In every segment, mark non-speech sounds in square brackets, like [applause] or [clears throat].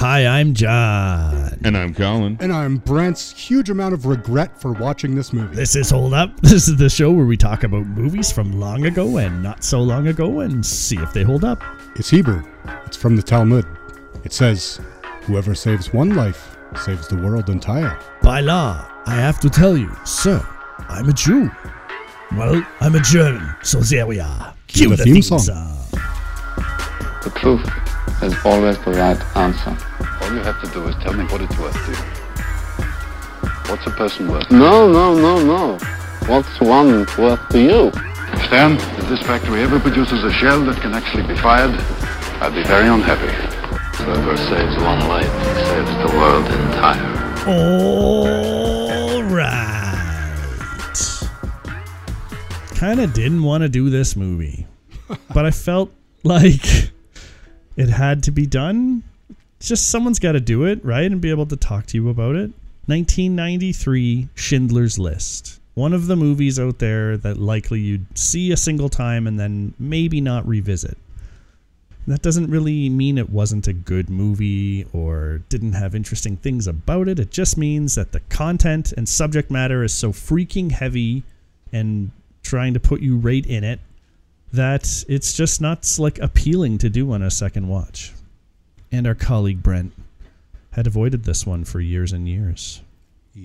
Hi, I'm John. And I'm Colin. And I'm Brent's huge amount of regret for watching this movie. This is Hold Up. [laughs] This is the show where we talk about movies from long ago and not so long ago and see if they hold up. It's Hebrew. It's from the Talmud. It says, Whoever saves one life saves the world entire. By law, I have to tell you, sir, I'm a Jew. Well, I'm a German, so there we are. Cue the the, theme theme, song. song. The truth is always the right answer. All you have to do is tell me what it's worth to you. What's a person worth? No, no, no, no. What's one worth to you? Stan, if this factory ever produces a shell that can actually be fired, I'd be very unhappy. Whoever saves one life saves the world entire. All right. Kind of didn't want to do this movie, but I felt like it had to be done. It's just someone's got to do it, right? And be able to talk to you about it. 1993 Schindler's List. One of the movies out there that likely you'd see a single time and then maybe not revisit. That doesn't really mean it wasn't a good movie or didn't have interesting things about it. It just means that the content and subject matter is so freaking heavy and trying to put you right in it that it's just not like appealing to do on a second watch. And our colleague Brent had avoided this one for years and years.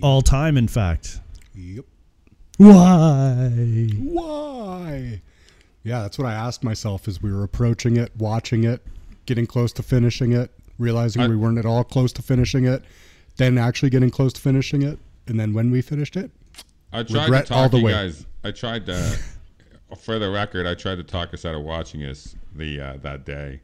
All time, in fact. Yep. Why? Why? Yeah, that's what I asked myself as we were approaching it, watching it, getting close to finishing it, realizing I- we weren't at all close to finishing it, then actually getting close to finishing it, and then when we finished it, I tried Regret to all talk the you way. guys. I tried to, for the record, I tried to talk us out of watching this the uh, that day.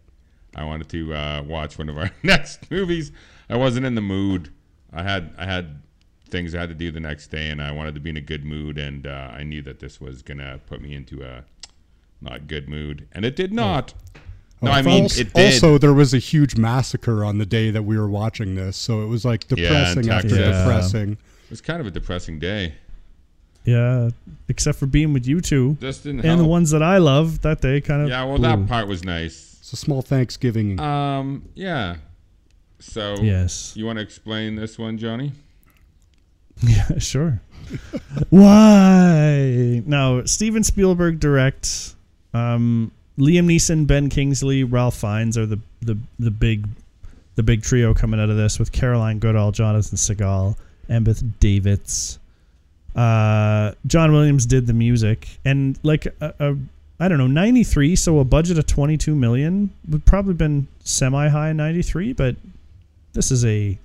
I wanted to uh, watch one of our [laughs] next movies. I wasn't in the mood. I had I had things I had to do the next day, and I wanted to be in a good mood. And uh, I knew that this was gonna put me into a not good mood, and it did not. No, Oh, I mean also, it did. also there was a huge massacre on the day that we were watching this, so it was like depressing after Texas. Yeah. depressing. it was kind of a depressing day. Yeah, except for being with you two. Just didn't And the ones that I love that day kind of. Yeah, well, that part was nice. It's a small Thanksgiving. Um, yeah. So Yes. you want to explain this one, Johnny? [laughs] Yeah, sure. [laughs] Why? Now, Steven Spielberg directs. Um, Liam Neeson, Ben Kingsley, Ralph Fiennes are the, the the big the big trio coming out of this with Caroline Goodall, Jonathan Sagall, Embeth Davidtz. Uh, John Williams did the music, and like a, a I don't know, 93, so a budget of 22 million would probably been semi high in 93, but this is a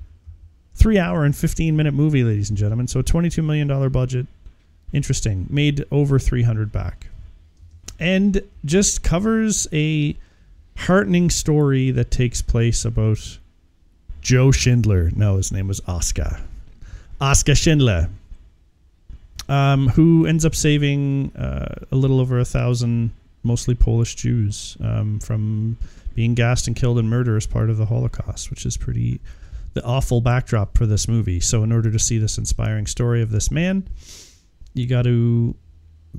three hour and 15 minute movie, ladies and gentlemen. So, a $22 million budget. Interesting. Made over 300 back. And just covers a heartening story that takes place about Joe Schindler. No, his name was Oscar. Oscar Schindler um, who ends up saving uh, a little over a thousand, mostly Polish Jews, um, from being gassed and killed in murder as part of the Holocaust, which is pretty the awful backdrop for this movie. So, in order to see this inspiring story of this man, you got to,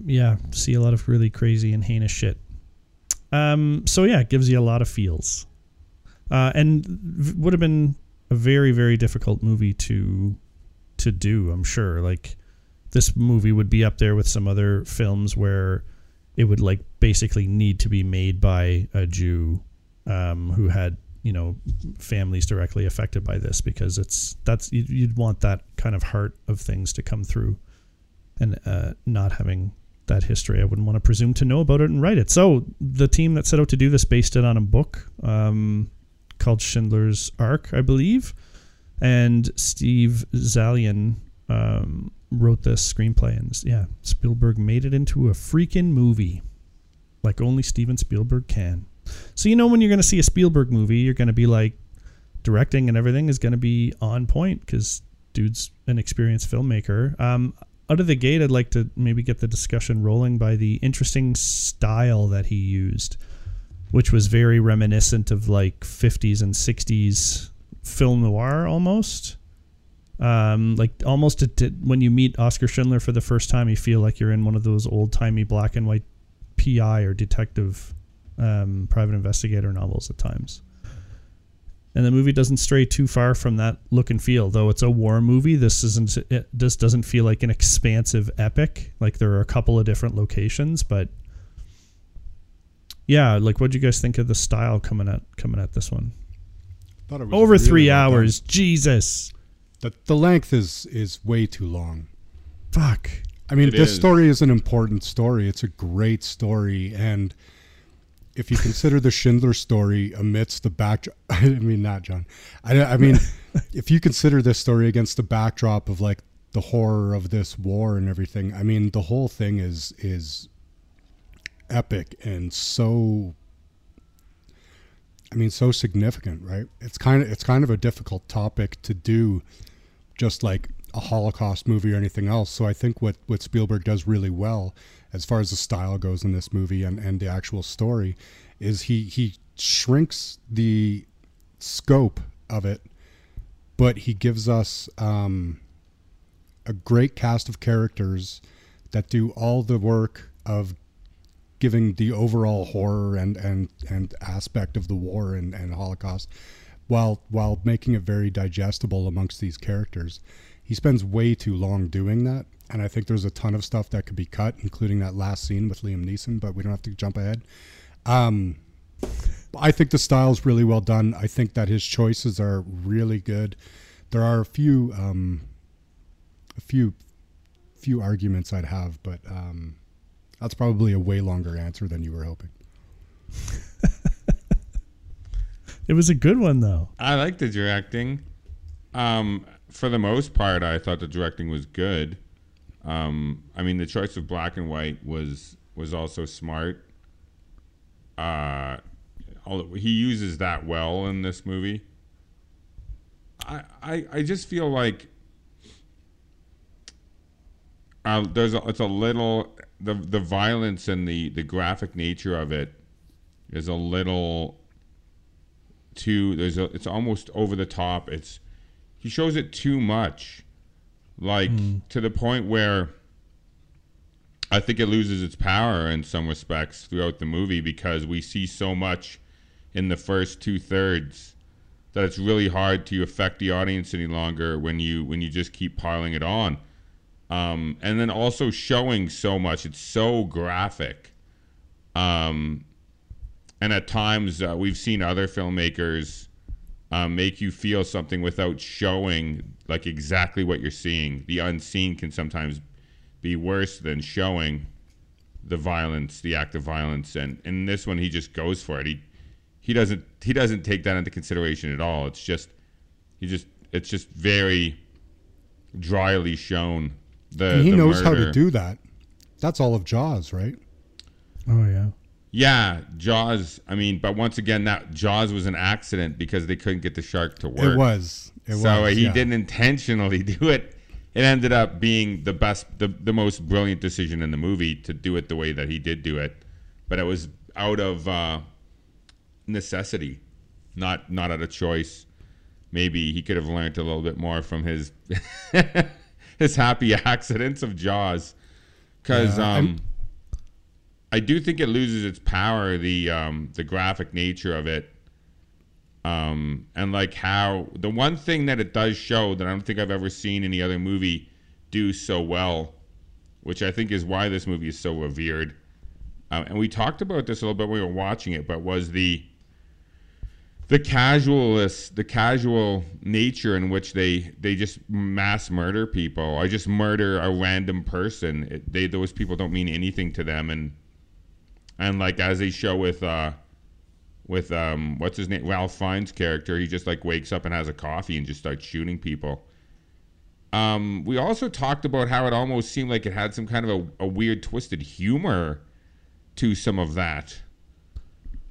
yeah, see a lot of really crazy and heinous shit. Um, so yeah, it gives you a lot of feels, uh, and v- would have been a very very difficult movie to to do. I'm sure, like this movie would be up there with some other films where it would like basically need to be made by a Jew um, who had you know families directly affected by this because it's that's you'd, want that kind of heart of things to come through and uh, not having that history. I wouldn't want to presume to know about it and write it. So the team that set out to do this based it on a book um, called Schindler's Ark I believe and Steve Zaillian um, wrote this screenplay, and yeah, Spielberg made it into a freaking movie, like only Steven Spielberg can. So you know when you're going to see a Spielberg movie, you're going to be like, directing and everything is going to be on point because dude's an experienced filmmaker. Um, out of the gate, I'd like to maybe get the discussion rolling by the interesting style that he used, which was very reminiscent of like 50s and 60s film noir almost um, like almost a, t- when you meet Oscar Schindler for the first time, you feel like you're in one of those old timey black and white PI or detective um, private investigator novels at times. and the movie doesn't stray too far from that look and feel. Though it's a war movie, this isn't. It this doesn't feel like an expansive epic. Like there are a couple of different locations, but yeah, like what do you guys think of the style coming at coming at this one? Thought it was Over really three hours, Jesus, The, the length is is way too long. fuck. I mean, It this is. story is an important story. It's a great story, and if you consider the Schindler story amidst the backdrop, [laughs] I mean, not John. I, I mean, [laughs] if you consider this story against the backdrop of like the horror of this war and everything, I mean, the whole thing is is epic and so. I mean, so significant, right? It's kind of it's kind of a difficult topic to do just like a Holocaust movie or anything else. So I think what, what Spielberg does really well, as far as the style goes in this movie and, and the actual story, is he he shrinks the scope of it, but he gives us um, a great cast of characters that do all the work of giving the overall horror and and and aspect of the war and, and Holocaust while while making it very digestible amongst these characters. He spends way too long doing that, and I think there's a ton of stuff that could be cut, including that last scene with Liam Neeson. But we don't have to jump ahead. Um, I think the style's really well done. I think that his choices are really good. There are a few um, a few few arguments I'd have, but um, that's probably a way longer answer than you were hoping. [laughs] It was a good one though. I like the directing. Um, for the most part, I thought the directing was good. Um, I mean, the choice of black and white was was also smart. Uh, he uses that well in this movie. I I, I just feel like uh, there's a, it's a little the the violence and the the graphic nature of it is a little too there's a it's almost over the top. It's he shows it too much. Like to the point where i think it loses its power in some respects throughout the movie because we see so much in the first two thirds that it's really hard to affect the audience any longer when you when you just keep piling it on. Um, and then also showing so much. It's so graphic. Um, and at times uh, we've seen other filmmakers um, make you feel something without showing like exactly what you're seeing. The unseen can sometimes be worse than showing the violence, the act of violence, and in this one he just goes for it. He he doesn't he doesn't take that into consideration at all. It's just he just it's just very dryly shown. The And he the knows how to do that. That's all of Jaws, right? Oh yeah. Yeah, Jaws. I mean, but once again, that Jaws was an accident because they couldn't get the shark to work. It was. It so was. he yeah. didn't intentionally [laughs] do it. It ended up being the best, the, the most brilliant decision in the movie to do it the way that he did do it. But it was out of uh, necessity, not not out of choice. Maybe he could have learned a little bit more from his [laughs] his happy [laughs] accidents of Jaws, because Yeah, um, I do think it loses its power, the um, the graphic nature of it, um, and like how the one thing that it does show that I don't think I've ever seen any other movie do so well, which I think is why this movie is so revered. Uh, and we talked about this a little bit when we were watching it, but was the the casualist, the casual nature in which they they just mass murder people. I just murder a random person. It, they those people don't mean anything to them, and and like as they show with uh with um what's his name Ralph Fiennes' character, he just like wakes up and has a coffee and just starts shooting people. Um, we also talked about how it almost seemed like it had some kind of a, a weird twisted humor to some of that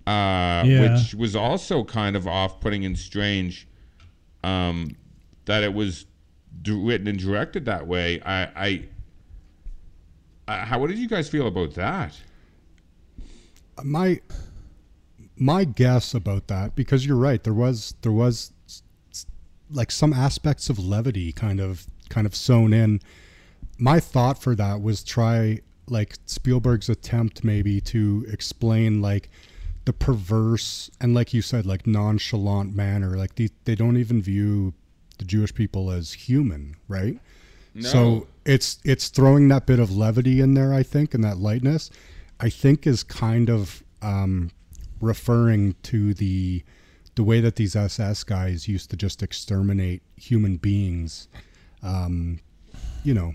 uh, Yeah. which was also kind of off-putting and strange. Um, that it was d- written and directed that way. I, I, I, how? What did you guys feel about that? My my guess about that because you're right there was there was like some aspects of levity kind of kind of sewn in. My thought for that was try like Spielberg's attempt maybe to explain like the perverse and like you said like nonchalant manner like they, they don't even view the jewish people as human right? No. so it's it's throwing that bit of levity in there i think and that lightness i think is kind of um, referring to the the way that these ss guys used to just exterminate human beings um, you know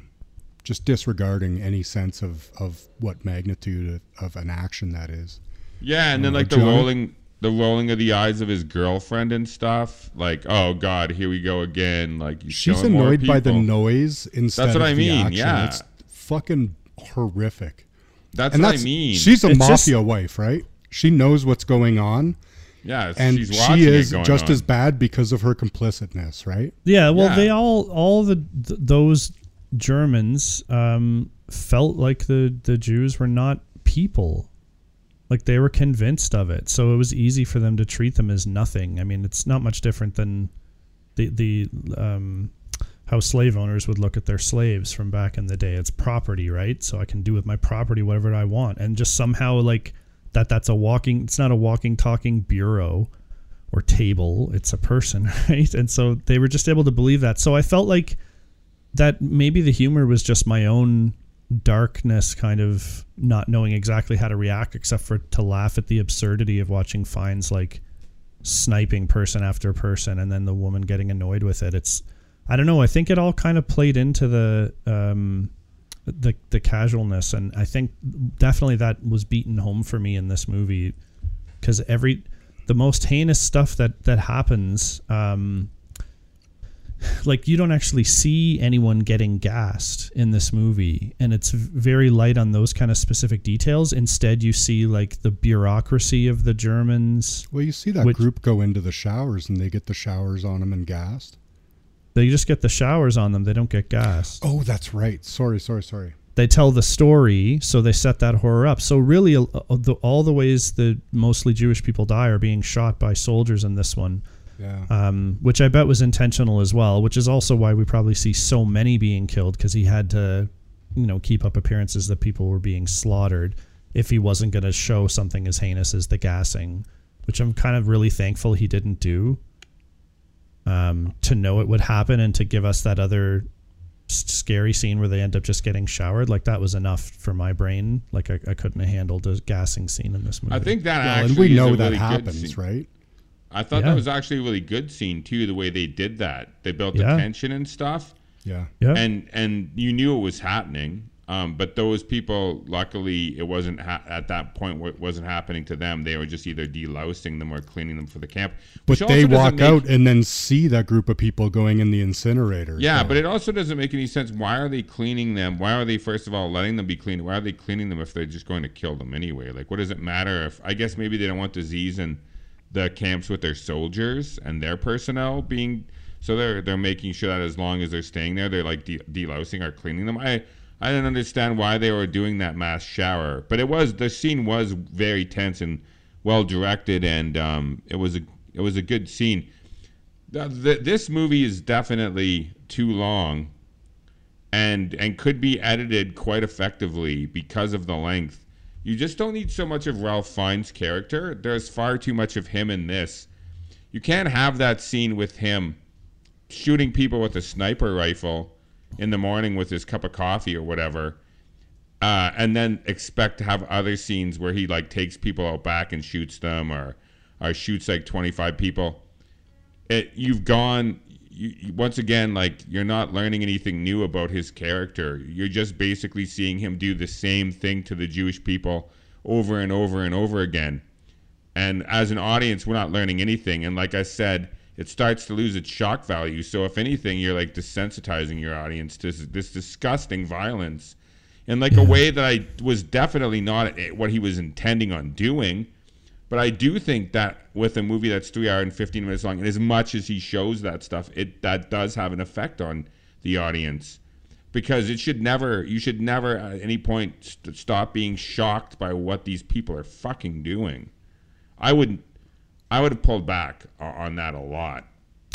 just disregarding any sense of of what magnitude of, of an action that is Yeah, and then Uh, like the John? rolling the rolling of the eyes of his girlfriend and stuff. Like, oh god, here we go again. Like he's She's annoyed by the noise instead That's what I mean, yeah. It's fucking horrific. That's and what that's I mean. she's a It's just- mafia wife, right? She knows what's going on, yeah, and she's she is it going just on. as bad because of her complicitness, right? Yeah, well, Yeah. they all all the th- those Germans um, felt like the the Jews were not people, like they were convinced of it. So it was easy for them to treat them as nothing. I mean, it's not much different than the the um, how slave owners would look at their slaves from back in the day. It's property, right? So I can do with my property whatever I want, and just somehow like that. That's a walking. It's not a walking, talking bureau or table. It's a person, [laughs] right? And so they were just able to believe that. So I felt like that maybe the humor was just my own darkness, kind of not knowing exactly how to react, except for to laugh at the absurdity of watching Fiennes like sniping person after person, and then the woman getting annoyed with it. It's I don't know. I think it all kind of played into the um, the the casualness, and I think definitely that was beaten home for me in this movie because every the most heinous stuff that that happens um [sighs] like you don't actually see anyone getting gassed in this movie and it's very light on those kind of specific details instead you see like the bureaucracy of the germans Well, you see that Which- group go into the showers and they get the showers on them and gassed. They just get the showers on them they don't get gassed Oh, that's right. Sorry, sorry, sorry. they tell the story so they set that horror up so really uh, uh, all the ways that mostly jewish people die are being shot by soldiers in this one Yeah. um, which I bet was intentional as well, which is also why we probably see so many being killed because he had to, you know, keep up appearances that people were being slaughtered if he wasn't going to show something as heinous as the gassing, which I'm kind of really thankful he didn't do. Um, to know it would happen and to give us that other scary scene where they end up just getting showered, like that was enough for my brain. Like I, I couldn't have handled a gassing scene in this movie. I think that Well, actually and we is know a that really happens, right? I thought Yeah. that was actually a really good scene too. The way they did that, they built Yeah. the tension and stuff, Yeah. yeah. and and you knew it was happening. Um, but those people, luckily, it wasn't ha- at that point. It wasn't happening to them. They were just either delousing them or cleaning them for the camp. But they walk make- out and then see that group of people going in the incinerator. Yeah, so- but it also doesn't make any sense. Why are they cleaning them? Why are they first of all letting them be cleaned? Why are they cleaning them if they're just going to kill them anyway? Like, what does it matter if? I guess maybe they don't want disease in the camps with their soldiers and their personnel being. So they're they're making sure that as long as they're staying there, they're like de- delousing or cleaning them. I I didn't understand why they were doing that mass shower, but it was the scene was very tense and well directed, and um, it was a it was a good scene. The, the, this movie is definitely too long and and could be edited quite effectively because of the length. You just don't need so much of Ralph Fiennes' character. There's far too much of him in this. You can't have that scene with him shooting people with a sniper rifle in the morning with his cup of coffee or whatever, uh, and then expect to have other scenes where he like takes people out back and shoots them or or shoots like 25 people. It you've gone you, once again like you're not learning anything new about his character. You're just basically seeing him do the same thing to the jewish people over and over and over again. And as an audience we're not learning anything. And like i said it starts to lose its shock value. So if anything you're like desensitizing your audience to this, this disgusting violence. In like a way that i was definitely not eh, what he was intending on doing. But I do think that with a movie that's three hour and fifteen minutes long, and as much as he shows that stuff, it that does have an effect on the audience. Because it should never, you should never at any point st- stop being shocked by what these people are fucking doing. I would, I would have pulled back on that a lot.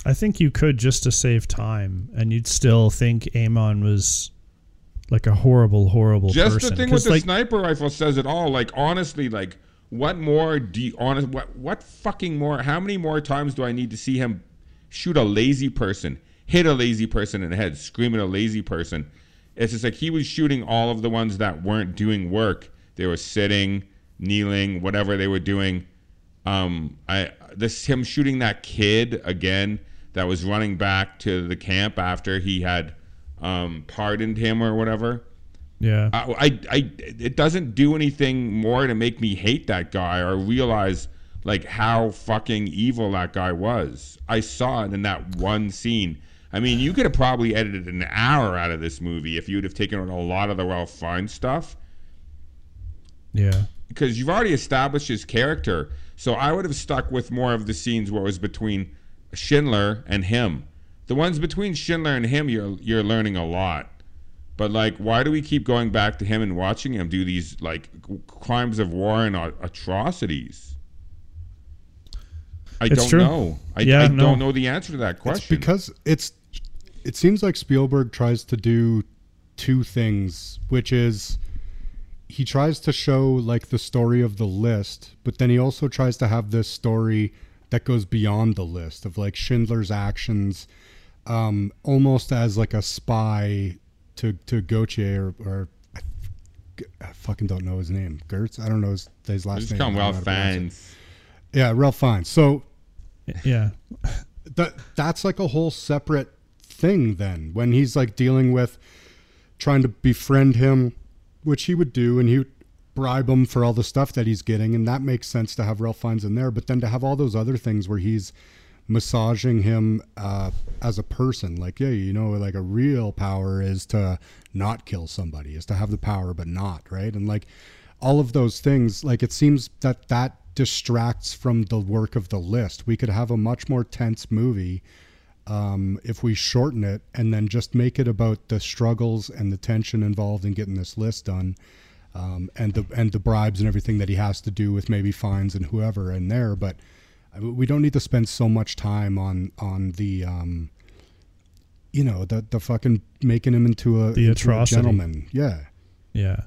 I think you could just to save time, and you'd still think Amon was like a horrible, horrible Just person. the thing with the like, sniper rifle says it all. Like honestly, like what more do you honest? What what fucking more? How many more times do I need to see him shoot a lazy person, hit a lazy person in the head, scream at a lazy person? It's just like he was shooting all of the ones that weren't doing work. They were sitting, kneeling, whatever they were doing. Um, I this him shooting that kid again that was running back to the camp after he had um, pardoned him or whatever. Yeah. I, I, I, it doesn't do anything more to make me hate that guy or realize like how fucking evil that guy was. I saw it in that one scene. I mean, you could have probably edited an hour out of this movie if you'd have taken out a lot of the Ralph Fiennes stuff yeah. because you've already established his character. So I would have stuck with more of the scenes where it was between Schindler and him. The ones between Schindler and him, you're you're learning a lot. But like, why do we keep going back to him and watching him do these like crimes of war and a- atrocities? I It's don't true. know. I, Yeah, I no. don't know the answer to that It's question. because it's it seems like Spielberg tries to do two things, which is he tries to show like the story of the list, but then he also tries to have this story that goes beyond the list of like Schindler's actions, um, almost as like a spy to to Gautier or, or I, I fucking don't know his name, Gertz. I don't know his, his last Just name. call him I don't know Ralph how to pronounce it. Fiennes. Yeah, Ralph Fiennes. So Yeah. that that's like a whole separate thing then when he's like dealing with trying to befriend him which he would do and he would bribe him for all the stuff that he's getting and that makes sense to have Ralph Fiennes in there but then to have all those other things where he's massaging him uh, as a person like yeah you know like a real power is to not kill somebody is to have the power but not right? And like all of those things like it seems that that distracts from the work of the list. We could have a much more tense movie um, if we shorten it and then just make it about the struggles and the tension involved in getting this list done um, and the and the bribes and everything that he has to do with maybe Fiennes and whoever in there. But we don't need to spend so much time on on the um, you know the the fucking making him into a, The into a gentleman. Yeah. Yeah.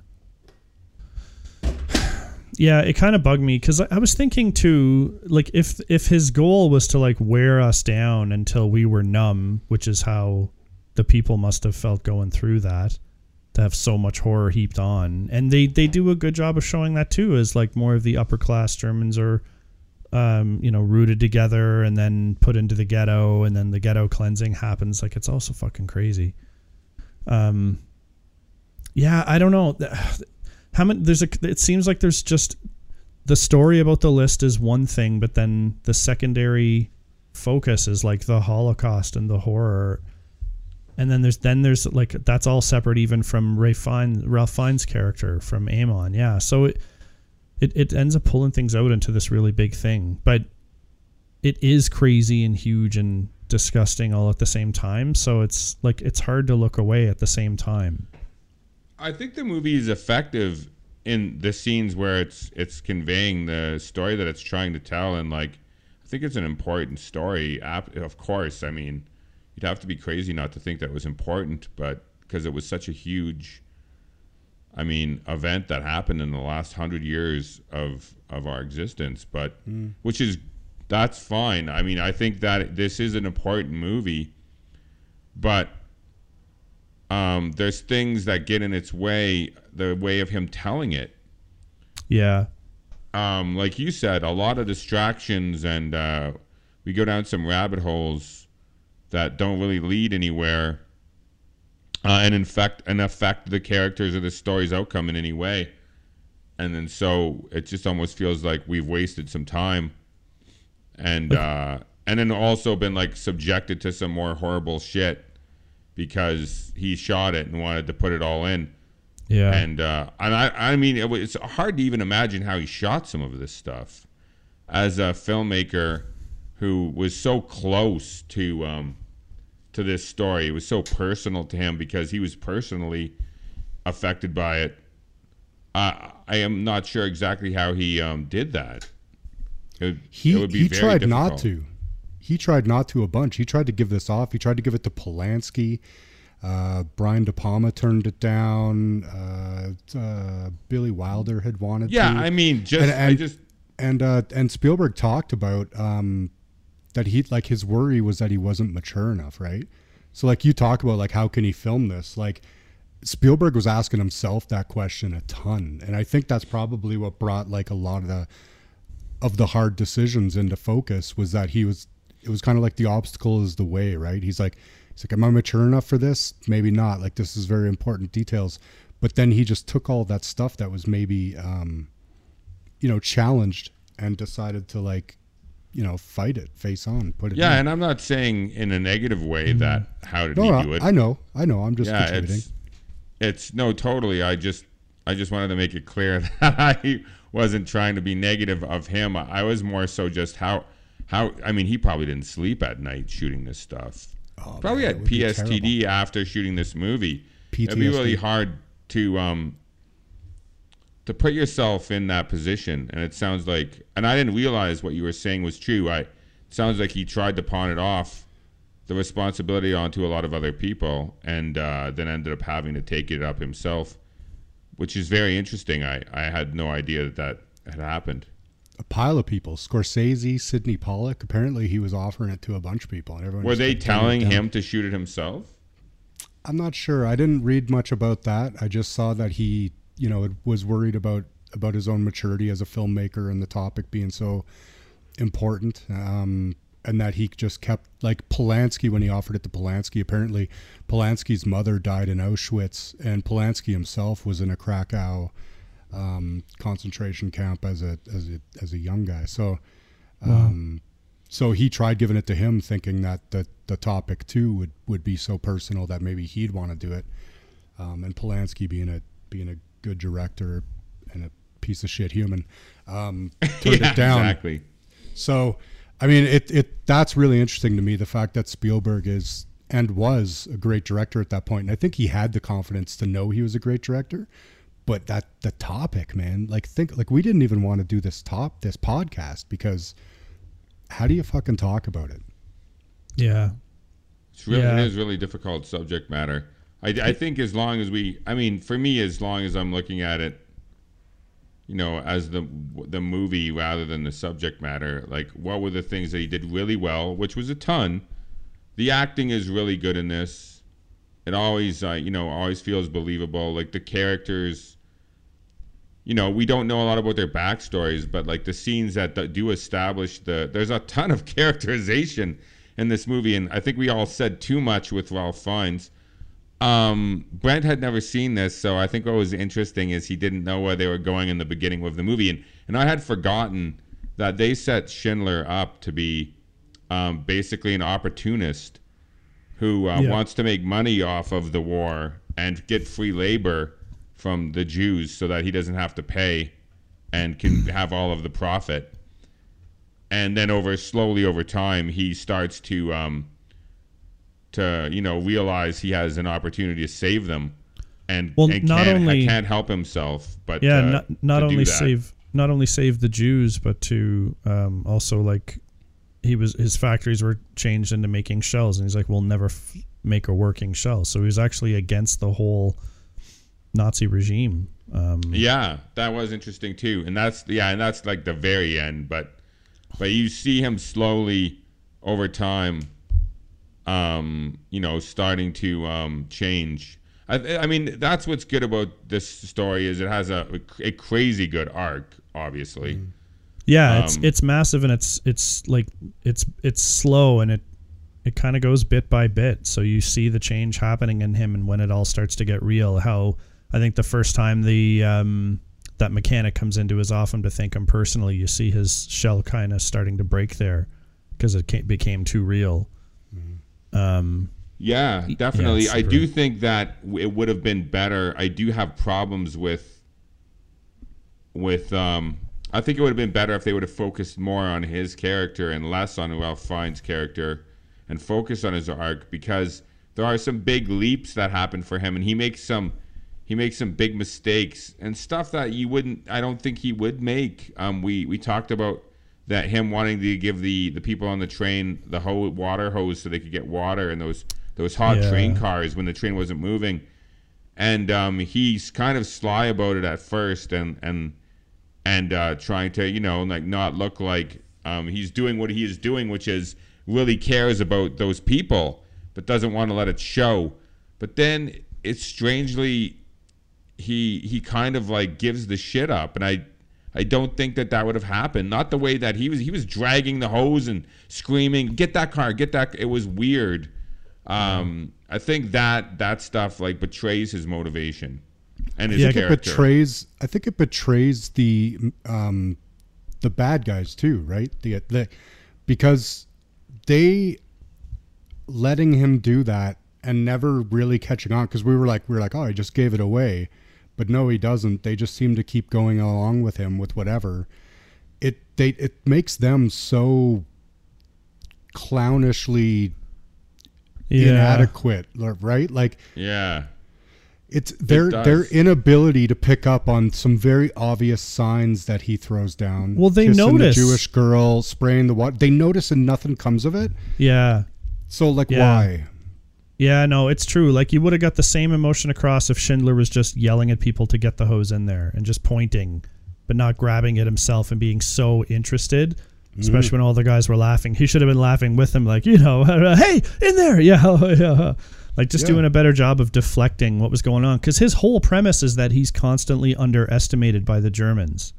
Yeah, it kind of bugged me because I, was thinking too, like if if his goal was to like wear us down until we were numb, which is how the people must have felt going through that, to have so much horror heaped on, and they they do a good job of showing that too, as like more of the upper class Germans are, um, you know, rooted together and then put into the ghetto, and then the ghetto cleansing happens. Like it's also fucking crazy. Um, yeah, I don't know. How many? There's a. It seems like there's just the story about the list is one thing, but then the secondary focus is like the Holocaust and the horror, and then there's then there's like that's all separate even from Ray Fine Ralph Fiennes' character from Amon. Yeah, so it it it ends up pulling things out into this really big thing, but it is crazy and huge and disgusting all at the same time. So it's like it's hard to look away at the same time. I think the movie is effective in the scenes where it's it's conveying the story that it's trying to tell, and like I think it's an important story. Of course, I mean you'd have to be crazy not to think that was important, but because it was such a huge, I mean, event that happened in the last hundred years of of our existence, but hmm. which is that's fine. I mean, I think that this is an important movie, but um, there's things that get in its way, the way of him telling it. Yeah. Um, like you said, a lot of distractions, and uh, we go down some rabbit holes that don't really lead anywhere, uh, and infect and affect the characters or the story's outcome in any way. And then so it just almost feels like we've wasted some time, and uh, and then also been like subjected to some more horrible shit because he shot it and wanted to put it all in. Yeah. And uh, and I I mean it, it's hard to even imagine how he shot some of this stuff as a filmmaker who was so close to um to this story. It was so personal to him because he was personally affected by it. I I am not sure exactly how he um did that. It, he it would be he very tried not to he tried not to a bunch he tried to give this off he tried to give it to polanski Uh, Brian De Palma turned it down. Uh, uh, Billy Wilder had wanted Yeah, to. I mean, just And- I and- just and uh, and Spielberg talked about um, that he like his worry was that he wasn't mature enough, right? So like you talk about like how can he film this? Like Spielberg was asking himself that question a ton, and I think that's probably what brought like a lot of the of the hard decisions into focus was that he was it was kind of like the obstacle is the way, right? He's like he's like am I mature enough for this? Maybe not. Like this is very important details. But then he just took all that stuff that was maybe um you know challenged and decided to like you know fight it face on put it yeah, in. and I'm not saying in a negative way that how did no, he do it? I, I know i know i'm just yeah, contributing it's it's no totally. I just I just wanted to make it clear [laughs] that I wasn't trying to be negative of him. I was more so just how how I mean he probably didn't sleep at night shooting this stuff. probably Oh, man, had PSTD after shooting this movie. It'd be really hard to um to put yourself in that position and it sounds like and I didn't realize what you were saying was true. I it sounds like he tried to pawn it off the responsibility onto a lot of other people and uh, then ended up having to take it up himself, which is very interesting. I, I had no idea that that had happened. A pile of people scorsese sydney pollack apparently he was offering it to a bunch of people and everyone Were they kept turning it telling him to shoot it himself? i'm not sure i didn't read much about that i just saw that he you know was worried about about his own maturity as a filmmaker and the topic being so important um and that he just kept like Polanski when he offered it to Polanski. Apparently, Polanski's mother died in Auschwitz, and Polanski himself was in a Krakow um, concentration camp as a as a as a young guy. So, um, so he tried giving it to him, thinking that the the topic too would would be so personal that maybe he'd want to do it. Um, and Polanski being a being a good director and a piece of shit human, um, [laughs] turned yeah, it down. exactly. So, I mean, it it that's really interesting to me. The fact that Spielberg is and was a great director at that point. point, and I think he had the confidence to know he was a great director. But that the topic, man, like think like we didn't even want to do this top this podcast because how do you fucking talk about it? Yeah. It's really, Yeah. It is really difficult subject matter. I, I think as long as we, I mean, for me, as long as I'm looking at it, you know, as the the movie rather than the subject matter, like what were the things that he did really well, which was a ton. The acting is really good in this. It always, uh, you know, always feels believable. Like the characters, you know, we don't know a lot about their backstories, but like the scenes that, do establish the, there's a ton of [laughs] characterization in this movie, and I think we all said too much with Ralph Fiennes. Um, Brent had never seen this, so I think what was interesting is he didn't know where they were going in the beginning of the movie, and and I had forgotten that they set Schindler up to be um, basically an opportunist who uh, Yeah. wants to make money off of the war and get free labor from the Jews so that he doesn't have to pay and can [clears throat] have all of the profit. And then over slowly over time, he starts to um, to you know realize he has an opportunity to save them, and Well, and not can't, only- can't help himself, but Yeah, uh, not not only save not only save the Jews, but to um, also like he was his factories were changed into making shells, and he's like, we'll never f- make a working shell. So he was actually against the whole Nazi regime. Um, Yeah, that was interesting too, and that's yeah, and that's like the very end. But but you see him slowly over time, um, you know, starting to um, change. I, I mean, that's what's good about this story is it has a a crazy good arc, obviously. Yeah, it's Um, it's massive and it's it's like it's it's slow and it it kind of goes bit by bit. So you see the change happening in him and when it all starts to get real. How I think the first time the um, that mechanic comes into his office to thank him personally, you see his shell kind of starting to break there because it became too real. Um, Yeah, definitely. it's I do think that it would have been better. I do have problems with with um I think it would have been better if they would have focused more on his character and less on Ralph Fiennes' character and focus on his arc because there are some big leaps that happen for him and he makes some he makes some big mistakes and stuff that you wouldn't I don't think he would make. Um we we talked about that him wanting to give the the people on the train the ho- water hose so they could get water and those those hot Yeah. train cars when the train wasn't moving, and um, he's kind of sly about it at first, and and and uh, trying to you know like not look like um, he's doing what he is doing, which is really cares about those people, but doesn't want to let it show. But then it's strangely he he kind of like gives the shit up, and I I don't think that that would have happened. Not the way that he was he was dragging the hose and screaming, "Get that car, get that!" It was weird. Um, I think that that stuff like betrays his motivation and his Yeah, think it character. betrays. I think it betrays the um, the bad guys too, right? The, the because they letting him do that and never really catching on because we were like we were like oh he just gave it away, but no he doesn't. They just seem to keep going along with him with whatever. It they it makes them so clownishly Yeah. inadequate, right? Like yeah, it's their does. their inability to pick up on some very obvious signs that he throws down. Well, they Kissing notice. the Jewish girl spraying the water. They notice and nothing comes of it. Yeah. So like, Yeah. why? Yeah, no, it's true. Like you would have got the same emotion across if Schindler was just yelling at people to get the hose in there and just pointing, but not grabbing it himself and being so interested. Especially mm. when all the guys were laughing, he should have been laughing with them, like you know, [laughs] hey, in there, yeah, [laughs] yeah, like just Yeah. doing a better job of deflecting what was going on. Because his whole premise is that he's constantly underestimated by the Germans.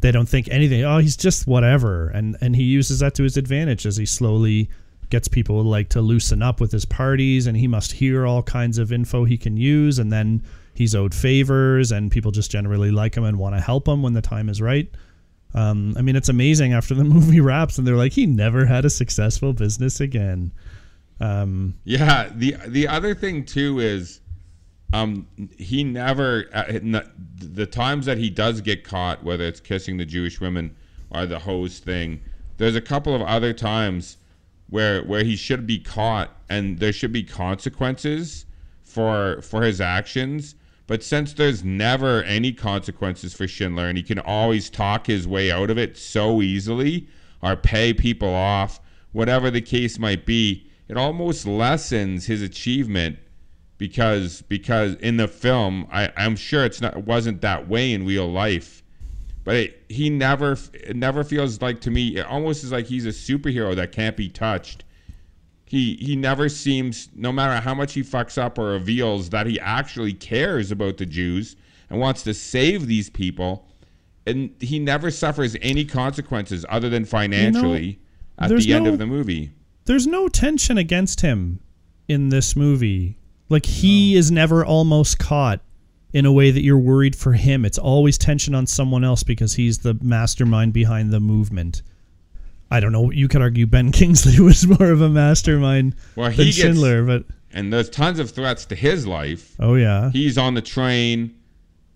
They don't think anything. Oh, he's just whatever, and and he uses that to his advantage as he slowly gets people like to loosen up with his parties, and he must hear all kinds of info he can use, and then he's owed favors, and people just generally like him and want to help him when the time is right. Um, I mean, it's amazing after the [laughs] movie wraps, and they're like, he never had a successful business again. Um, yeah. The the other thing too is, um, he never uh, the times that he does get caught, whether it's kissing the Jewish women or the hose thing. There's a couple of other times where where he should be caught and there should be consequences for for his actions. But since there's never any consequences for Schindler and he can always talk his way out of it so easily or pay people off, whatever the case might be, it almost lessens his achievement because because in the film I, I'm sure it's not it wasn't that way in real life but it, he never it never feels like to me it almost is like he's a superhero that can't be touched. He he never seems no matter how much he fucks up or reveals that he actually cares about the Jews and wants to save these people. And he never suffers any consequences other than financially at the end no- of the movie. there's no tension against him in this movie. Like he is never almost caught in a way that you're worried for him. It's always tension on someone else because he's the mastermind behind the movement. I don't know. You could argue Ben [laughs] Kingsley was more of a mastermind Well, than gets- Schindler, but and there's tons of threats to his life oh yeah, he's on the train.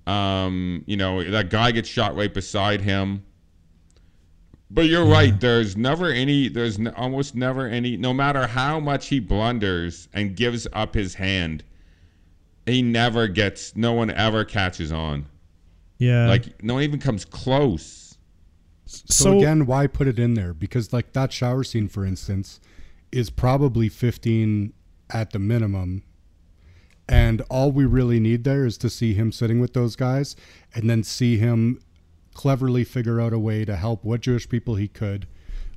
Um, you know, that guy gets shot right beside him. But you're right. There's never any. There's n- almost never any. No matter how much he blunders and gives up his hand, he never gets. No one ever catches on. yeah. Like no one even comes close. So, again, why put it in there? Because like that shower scene, for instance, is probably 15 at the minimum. And all we really need there is to see him sitting with those guys and then see him cleverly figure out a way to help what Jewish people he could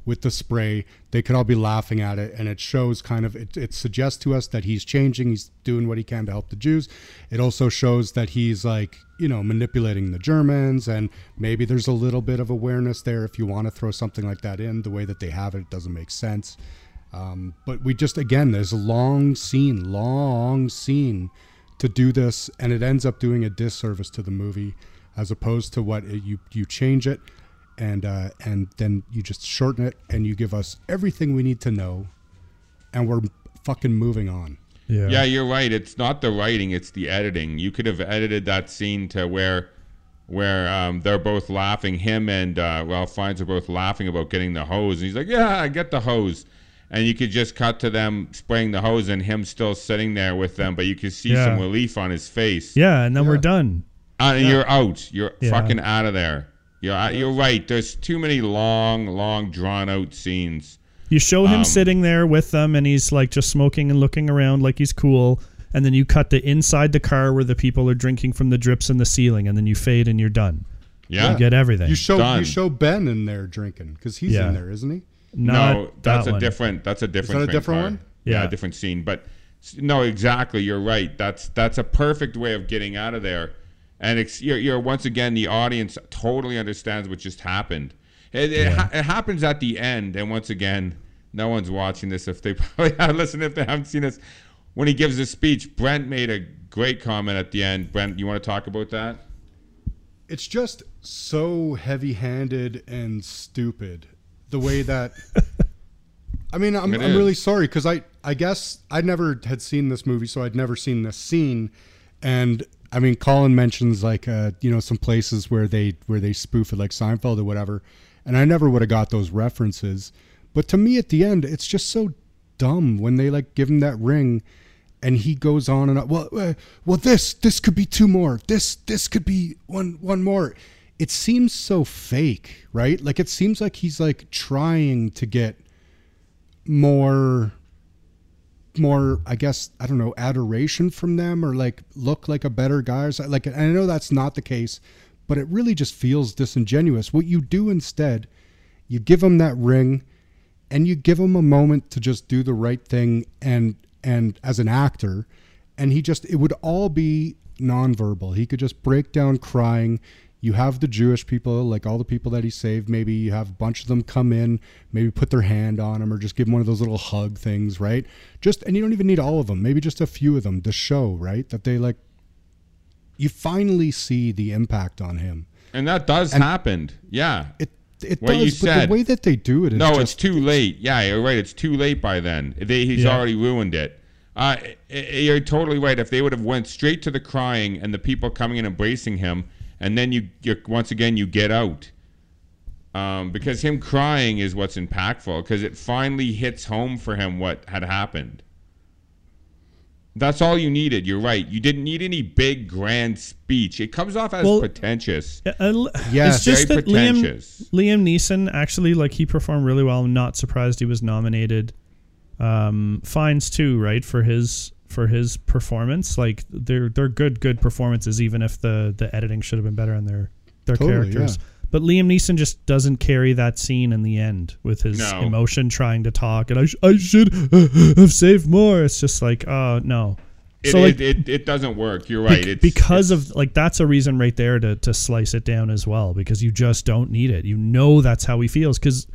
with the spray. They could all be laughing at it, and it shows kind of it, it suggests to us that he's changing. He's doing what he can to help the Jews. It also shows that he's like you know manipulating the Germans, and maybe there's a little bit of awareness there. If you want to throw something like that in, the way that they have it, it doesn't make sense. Um, but we just again, there's a long scene, long scene to do this, and it ends up doing a disservice to the movie, as opposed to what it, you you change it, and uh, and then you just shorten it, and you give us everything we need to know, and we're fucking moving on. yeah, Yeah, you're right. It's not the writing; it's the editing. You could have edited that scene to where, where um, they're both laughing. Him and uh, Ralph Fiennes are both laughing about getting the hose, and he's like, "Yeah, I get the hose." And you could just cut to them spraying the hose, and him still sitting there with them, but you could see Yeah. some relief on his face. yeah, and then we're done. Uh, and you're out. You're Yeah. fucking out of there. You're out- you're right. There's too many long, long, drawn out scenes You show him Um, sitting there with them, and he's like just smoking and looking around like he's cool. And then you cut to inside the car where the people are drinking from the drips in the ceiling, and then you fade and you're done. Yeah. You get everything. You show Done. you show Ben in there drinking because he's Yeah. in there, isn't he? Not no, that's that a one. different. That's a different. Is that a different car. one? Yeah. Yeah. a different scene. But no, exactly. You're right. That's that's a perfect way of getting out of there. And it's, you're, you're once again the audience totally understands what just happened. It, it, ha- it happens at the end, and once again, no one's watching this. If they [laughs] probably listen, if they haven't seen this, when he gives his speech, Brent made a great comment at the end. Brent, you want to talk about that? It's just so heavy-handed and stupid the way that. [laughs] I mean, I'm, I'm really sorry because I I guess I never had seen this movie, so I'd never seen this scene, and I mean, Colin mentions like uh, you know some places where they where they spoof it, like Seinfeld or whatever, and I never would have got those references. But to me, at the end, it's just so dumb when they like give him that ring, and he goes on and on. Well, uh, well, this this could be two more. This this could be one one more. It seems so fake, right? Like it seems like he's like trying to get more more i guess i don't know adoration from them or like look like a better guy or something. like i know that's not the case but it really just feels disingenuous what you do instead you give him that ring and you give him a moment to just do the right thing and and as an actor and he just it would all be nonverbal he could just break down crying you have the jewish people like all the people that he saved maybe you have a bunch of them come in maybe put their hand on him or just give him one of those little hug things right just and you don't even need all of them maybe just a few of them to show right that they like you finally see the impact on him And that does happen. Yeah. it it What you does but said. the way that they do it is No, just it's too late. Yeah, you're right. It's too late by then. They, he's Yeah. already ruined it. Uh, i- i- you're totally right. If they would have went straight to the crying and the people coming and embracing him, and then you, you once again you get out, um, because him crying is what's impactful because it finally hits home for him what had happened. That's all you needed. You're right. You didn't need any big grand speech. It comes off as Well- pretentious. Uh, uh, Yes. it's just Very that Liam, pretentious. Liam Neeson actually like he performed really well. I'm not surprised he was nominated. Um, Fiennes too, right for his for his performance. Like they're they're good good performances, even if the the editing should have been better on their their Totally, characters. yeah. But Liam Neeson just doesn't carry that scene in the end with his No. emotion trying to talk and I, sh- I should have saved more. It's just like oh no. It, so like it, it, it doesn't work. You're Bec- right. It's, because it's- of like that's a reason right there to to slice it down as well because you just don't need it. You know that's how he feels because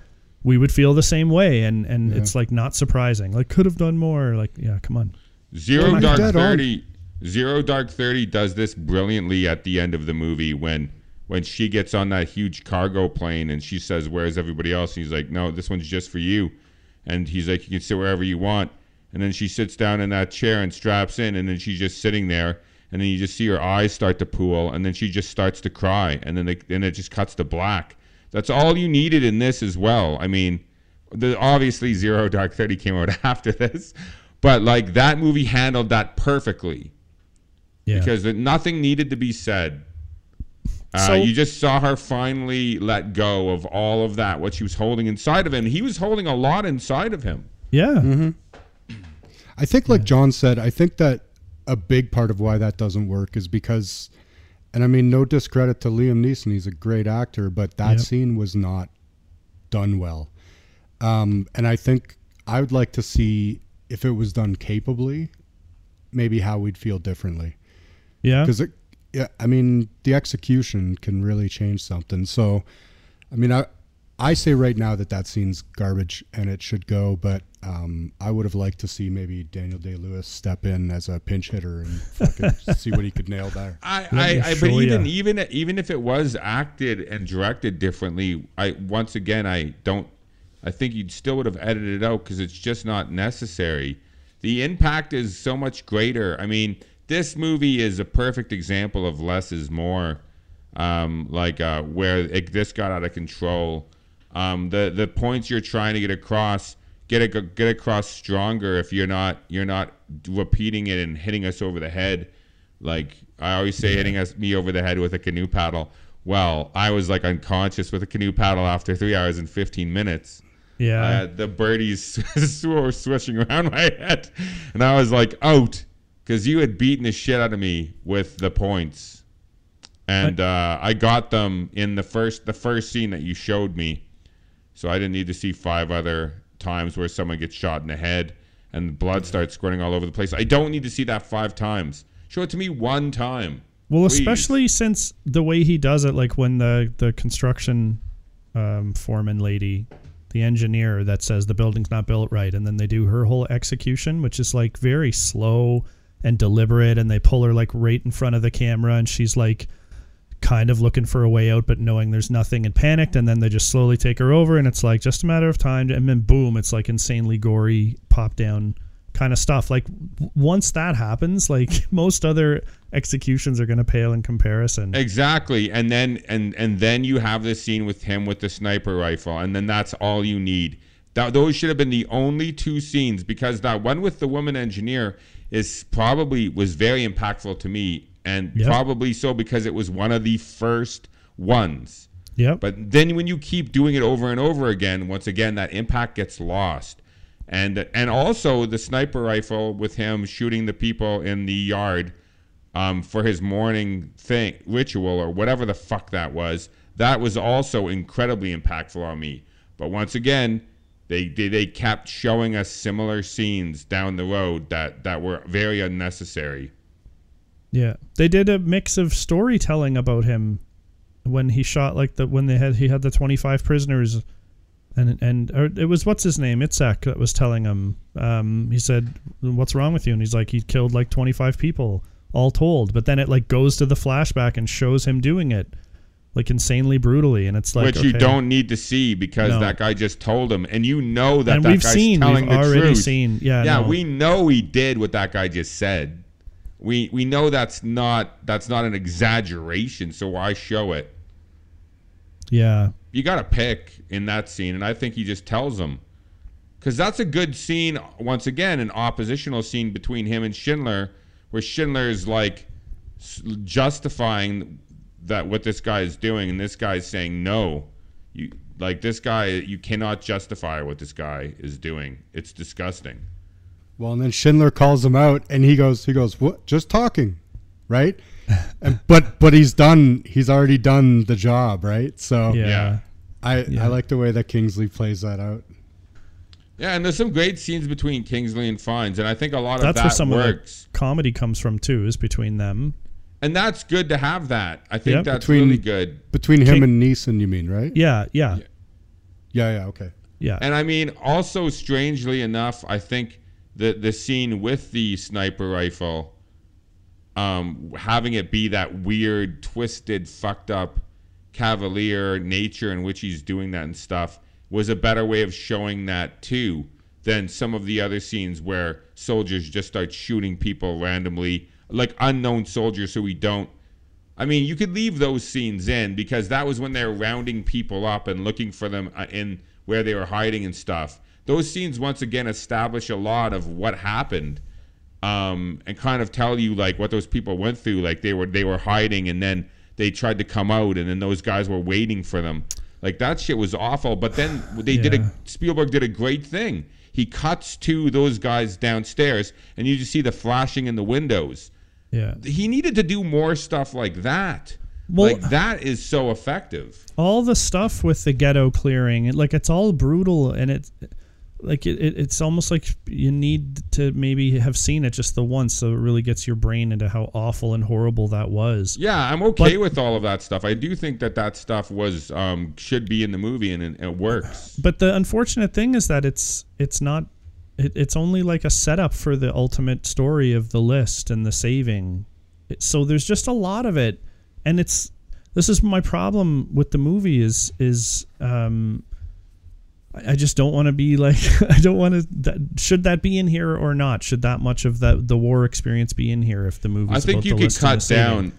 we would feel the same way and and it's like not surprising. Like could have done more. Like yeah, come on. Zero Dark you're dead on. Thirty. Zero Dark Thirty does this brilliantly at the end of the movie when when she gets on that huge cargo plane and she says, "Where's everybody else?" And he's like, "No, this one's just for you." And he's like, "You can sit wherever you want." And then she sits down in that chair and straps in, and then she's just sitting there. And then you just see her eyes start to pool, and then she just starts to cry, and then they, and it just cuts to black. That's all you needed in this as well. I mean, the, obviously Zero Dark Thirty came out [laughs] after this, but like that movie handled that perfectly Yeah. because nothing needed to be said. Uh, So- you just saw her finally let go of all of that, what she was holding inside of him. He was holding a lot inside of him. yeah. I think, like John said, I think that a big part of why that doesn't work is because, and I mean, no discredit to Liam Neeson, he's a great actor, but that Yep. scene was not done well. Um, and I think I would like to see if it was done capably, maybe how we'd feel differently. Yeah. Because, it, yeah, I mean, the execution can really change something. So, I mean, I, I say right now that that scene's garbage and it should go, but um, I would have liked to see maybe Daniel Day Lewis step in as a pinch hitter and fucking [laughs] see what he could nail there. I, Let I, I but show even ya. even even if it was acted and directed differently, I once again I don't. I think you still would have edited it out because it's just not necessary. The impact is so much greater. I mean, this movie is a perfect example of less is more. Um, like uh, where it, this got out of control. Um, the the points you're trying to get across get it get across stronger if you're not you're not repeating it and hitting us over the head like I always say, hitting us me over the head with a canoe paddle. Well, I was like unconscious with a canoe paddle after three hours and fifteen minutes. Yeah. Uh, the birdies [laughs] were swishing around [laughs] my head, and I was like out because you had beaten the shit out of me with the points, and uh, I got them in the first the first scene that you showed me. So I didn't need to see five other times where someone gets shot in the head and blood starts squirting all over the place. I don't need to see that five times. Show it to me one time. Well, Please. especially since the way he does it, like when the the construction um, foreman lady, the engineer that says the building's not built right, and then they do her whole execution, which is like very slow and deliberate, and they pull her like right in front of the camera, and she's like kind of looking for a way out, but knowing there's nothing and panicked, and then they just slowly take her over, and it's like just a matter of time, and then boom, it's like insanely gory pop down kind of stuff. Like once that happens, like [laughs] most other executions are going to pale in comparison. Exactly, and then and and then you have this scene with him with the sniper rifle, and then that's all you need. That those should have been the only two scenes because that one with the woman engineer is probably was very impactful to me, and Yep. probably so because it was one of the first ones. Yeah. But then when you keep doing it over and over again, once again that impact gets lost. And and also the sniper rifle with him shooting the people in the yard um, for his morning thing ritual or whatever the fuck that was. That was also incredibly impactful on me. But once again, they they, they kept showing us similar scenes down the road that that were very unnecessary. Yeah, they did a mix of storytelling about him when he shot like the when they had he had the twenty five prisoners, and and or it was what's his name Itzhak that was telling him. Um, he said, "What's wrong with you?" And he's like, "He killed like twenty five people all told." But then it like goes to the flashback and shows him doing it, like insanely brutally, and it's like which you don't need to see because No. that guy just told him, and you know that And that we've guy's seen, telling we've the already truth. seen. Yeah, yeah, no. we know he did what that guy just said. We we know that's not that's not an exaggeration. So why show it? Yeah, You got to pick in that scene, and I think he just tells him because that's a good scene. Once again, an oppositional scene between him and Schindler, where Schindler is like justifying that what this guy is doing, and this guy is saying no. You like this guy. You cannot justify what this guy is doing. It's disgusting. Well, and then Schindler calls him out, and he goes, he goes, what? Just talking, right? [laughs] and, but but he's done. He's already done the job, right? So yeah, Yeah. I Yeah. I like the way that Kingsley plays that out. Yeah, and there's some great scenes between Kingsley and Fiennes, and I think a lot of That's that where some works. of the comedy comes from too, is between them. and that's good to have that. I think Yep. that's Between- really good. Between him King- and Neeson, you mean, right? Yeah, yeah, Yeah, yeah, okay. yeah. And I mean, also strangely enough, I think the the scene with the sniper rifle, um, having it be that weird, twisted, fucked up, cavalier nature in which he's doing that and stuff, was a better way of showing that too than some of the other scenes where soldiers just start shooting people randomly, like unknown soldiers who we don't I mean, you could leave those scenes in because that was when they were rounding people up and looking for them uh, in where they were hiding and stuff. Those scenes once again establish a lot of what happened, um, and kind of tell you like what those people went through. Like they were they were hiding and then they tried to come out and then those guys were waiting for them. Like that shit was awful. But then they did a Spielberg did a great thing. He cuts to those guys downstairs and you just see the flashing in the windows yeah. he needed to do more stuff like that. Well- like that is so effective. all the stuff with the ghetto clearing like it's all brutal and it like it, it, it's almost like you need to maybe have seen it just the once so it really gets your brain into how awful and horrible that was Yeah, I'm okay But- with all of that stuff. I do think that that stuff was um, should be in the movie and it, it works. but the unfortunate thing is that it's it's not it, it's only like a setup for the ultimate story of the list and the saving It- so there's just a lot of it and it's this is my problem with the movie is is um I I just don't want to be like [laughs] I don't want to. That, should that be in here or not? Should that much of that the war experience be in here if the movie? I think about you could list and cut saving? down.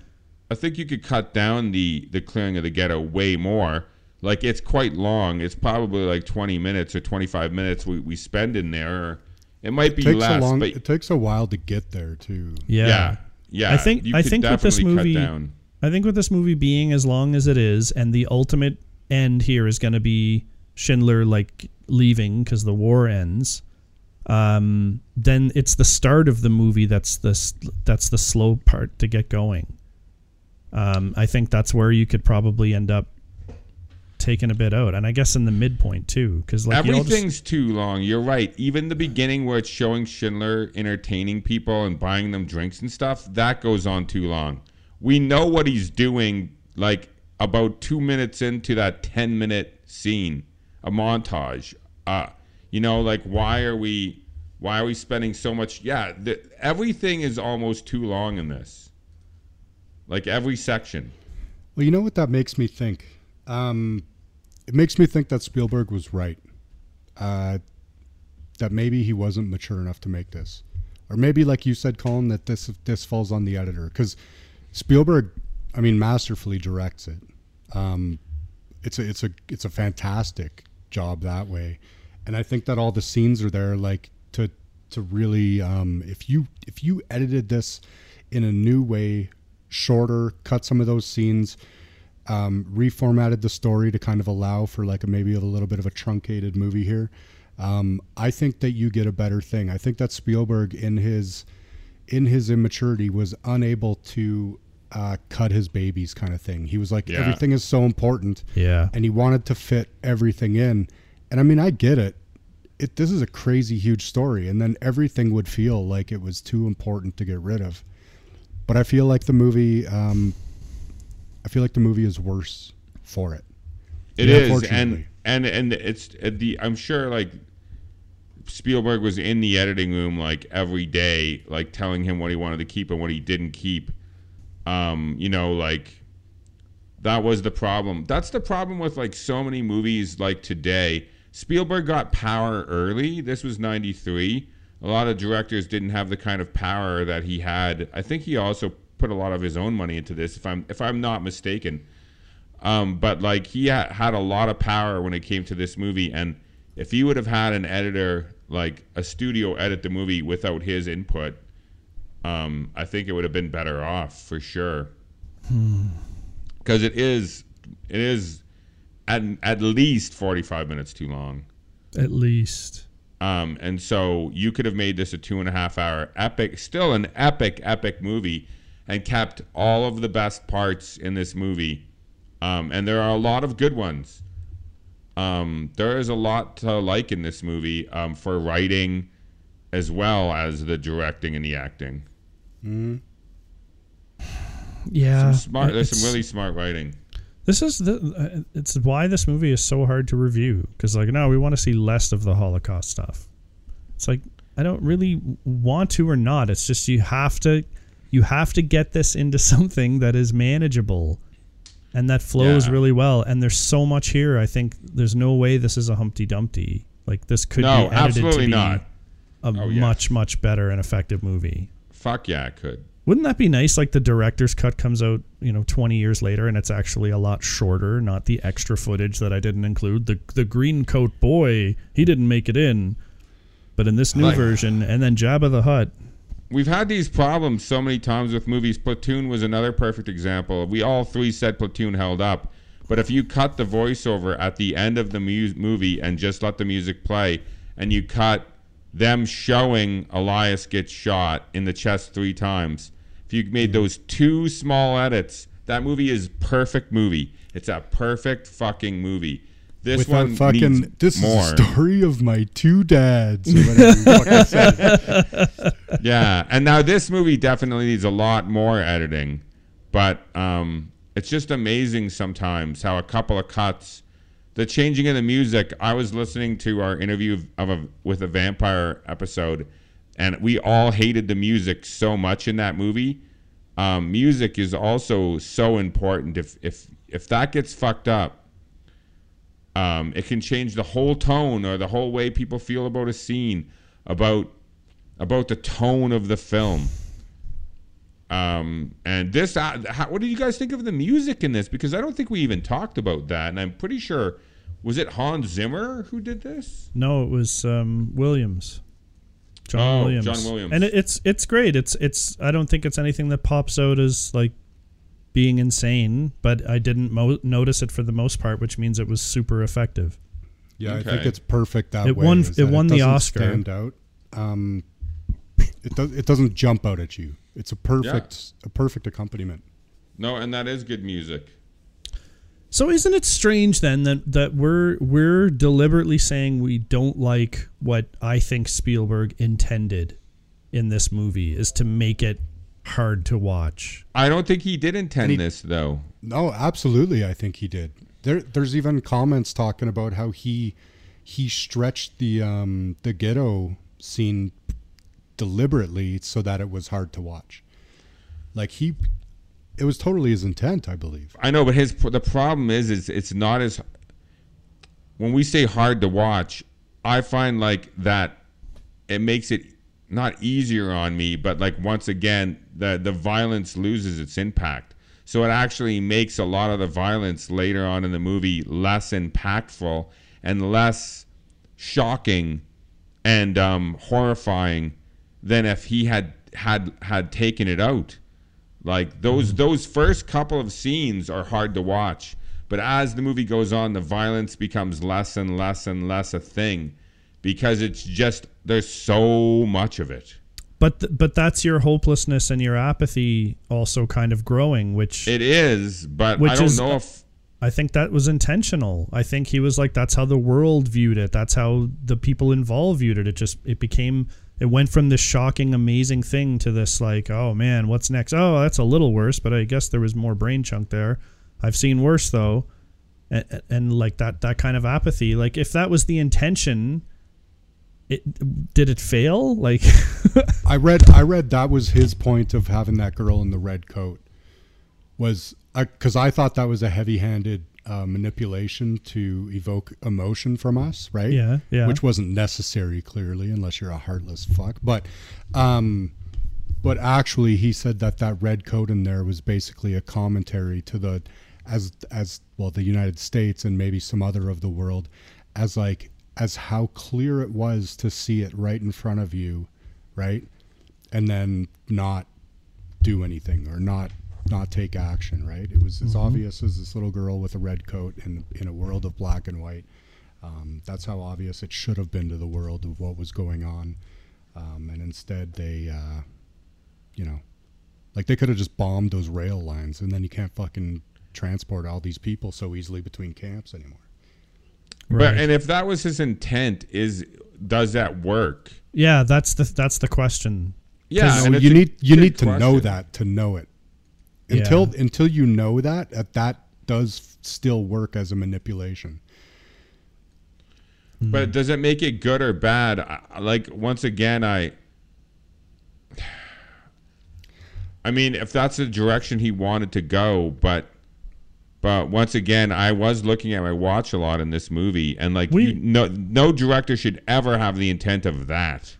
I think you could cut down the the clearing of the ghetto way more. Like it's quite long. It's probably like 20 minutes or 25 minutes we, we spend in there. It might be It takes less, a long. but It takes a while to get there too. Yeah. yeah, yeah. I think- you I think with this movie- down. I think with this movie being as long as it is, and the ultimate end here is going to be Schindler like leaving because the war ends, um, then it's the start of the movie that's the that's the slow part to get going. Um, I think that's where you could probably end up taking a bit out, and I guess in the midpoint too, because like know, just- Everything's too long. You're right. Even the beginning where it's showing Schindler entertaining people and buying them drinks and stuff, that goes on too long. We know what he's doing like about 2 minutes into that 10 minute scene, a montage. Uh you know, like why are we why are we spending so much yeah, the, everything is almost too long in this. Like every section. Well, you know what that makes me think? Um, it makes me think that Spielberg was right. Uh, that maybe he wasn't mature enough to make this, or maybe, like you said, Colin, that this this falls on the editor because Spielberg, I mean, masterfully directs it. Um, it's a it's a it's a fantastic job that way, and I think that all the scenes are there like to to really um, if you if you edited this in a new way, shorter, cut some of those scenes um, reformatted the story to kind of allow for like a, maybe a little bit of a truncated movie here. Um, I think that you get a better thing. I think that Spielberg in his in his immaturity was unable to uh, cut his babies kind of thing. He was like Yeah. everything is so important, yeah, and he wanted to fit everything in. And I mean, I get it. It this is a crazy huge story, and then everything would feel like it was too important to get rid of. But I feel like the movie, um, I feel like the movie is worse for it. It Yeah, is, and and and it's uh, the. I'm sure like Spielberg was in the editing room like every day, like telling him what he wanted to keep and what he didn't keep. Um, you know, like that was the problem. That's the problem with like so many movies like today. Spielberg got power early. This was 93. A lot of directors didn't have the kind of power that he had. I think he also put a lot of his own money into this if I'm if I'm not mistaken. Um, but like he ha- had a lot of power when it came to this movie, and if he would have had an editor, like a studio, edit the movie without his input, um, I think it would have been better off for sure. Because it is, it is, at at least forty five minutes too long. at least. Um, and so you could have made this a two and a half hour epic, still an epic, epic movie, and kept all of the best parts in this movie. Um, and there are a lot of good ones. Um, there is a lot to like in this movie um, for writing, as well as the directing and the acting. Yeah, Some smart. There's it's- some really smart writing. This is the. Uh, it's why this movie is so hard to review because like no, we want to see less of the Holocaust stuff. It's like I don't really want to or not. It's just you have to, you have to get this into [laughs] something that is manageable, and that flows Yeah. really well. And there's so much here. I think there's no way this is a Humpty Dumpty. Like this could No, be edited absolutely to be not. a Oh, yeah. much much better and effective movie. Fuck yeah, I could. Wouldn't that be nice? Like the director's cut comes out, you know, 20 years later, and it's actually a lot shorter, not the extra footage that I didn't include. The the green coat boy, he didn't make it in, but in this new Like- version, and then Jabba the Hutt. We've had these problems so many times with movies. Platoon was another perfect example. We all three said Platoon held up, but if you cut the voiceover at the end of the mu- movie and just let the music play, and you cut them showing Elias get shot in the chest three times, if you made those two small edits, that movie is perfect movie. It's a perfect fucking movie. This With one that fucking, needs this more. is the story of my two dads. Or whatever he fucking [laughs] said. yeah, and now this movie definitely needs a lot more editing, but um, it's just amazing sometimes how a couple of cuts, the changing of the music. I was listening to our interview of, a, with a vampire episode, and we all hated the music so much in that movie. Um, music is also so important. If if if that gets fucked up, um, it can change the whole tone or the whole way people feel about a scene, about about the tone of the film. Um, and this, uh, how, what did you guys think of the music in this? Because I don't think we even talked about that, and I'm pretty sure was it Hans Zimmer who did this? No, it was um, Williams. John Oh, Williams. John Williams. And it, it's it's great. It's it's I don't think it's anything that pops out as like being insane, but I didn't mo- notice it for the most part, which means it was super effective. Yeah, I think it's perfect that It way. won- it that won the doesn't Oscar. Stand out. Um, it does. It doesn't jump out at you. It's a perfect, a perfect accompaniment. No, and that is good music. So isn't it strange then that that we're we're deliberately saying we don't like what I think Spielberg intended in this movie is to make it hard to watch. I don't think he did intend he- this though. No, absolutely. I think he did. There, there's even comments talking about how he he stretched the um, the ghetto scene deliberately so that it was hard to watch. Like he, it was totally his intent, I believe. I know, but his the problem is, is it's not as when we say hard to watch. I find like that it makes it not easier on me, but like once again, the the violence loses its impact. So it actually makes a lot of the violence later on in the movie less impactful and less shocking and um, horrifying than if he had had had taken it out. Like those those first couple of scenes are hard to watch, but as the movie goes on, the violence becomes less and less and less a thing because it's just there's so much of it. But th- but that's your hopelessness and your apathy also kind of growing, which It is, but Which I don't is- know if I think that was intentional. I think he was like that's how the world viewed it. That's how the people involved viewed it. It just it became it went from this shocking amazing thing to this like, oh man, what's next? Oh, that's a little worse, but I guess there was more brain chunk there. I've seen worse though. And, and like that that kind of apathy, like if that was the intention, it did it fail? Like [laughs] I read I read that was his point of having that girl in the red coat was uh, because I, thought that was a heavy-handed uh, manipulation to evoke emotion from us, right? Yeah, yeah. Which wasn't necessary, clearly, unless you're a heartless fuck. But, um, but actually, he said that that red coat in there was basically a commentary to the, as as well, the United States and maybe some other of the world, as like as how clear it was to see it right in front of you, right, and then not do anything or not not take action right? It was as obvious as this little girl with a red coat in in a world of black and white. Um, that's how obvious it should have been to the world of what was going on. Um, and instead they uh, you know like they could have just bombed those rail lines and then you can't fucking transport all these people so easily between camps anymore. Right. but and if that was his intent, is does that work? yeah, that's the that's the question. Yeah, So and you need you need to know that to know it until Yeah. until you know that that that does still work as a manipulation hmm. But does it make it good or bad? I- I- Like once again, I. I mean, if that's the direction he wanted to go, but, but once again, I was looking at my watch a lot in this movie, and like, We- you, no, no director should ever have the intent of that.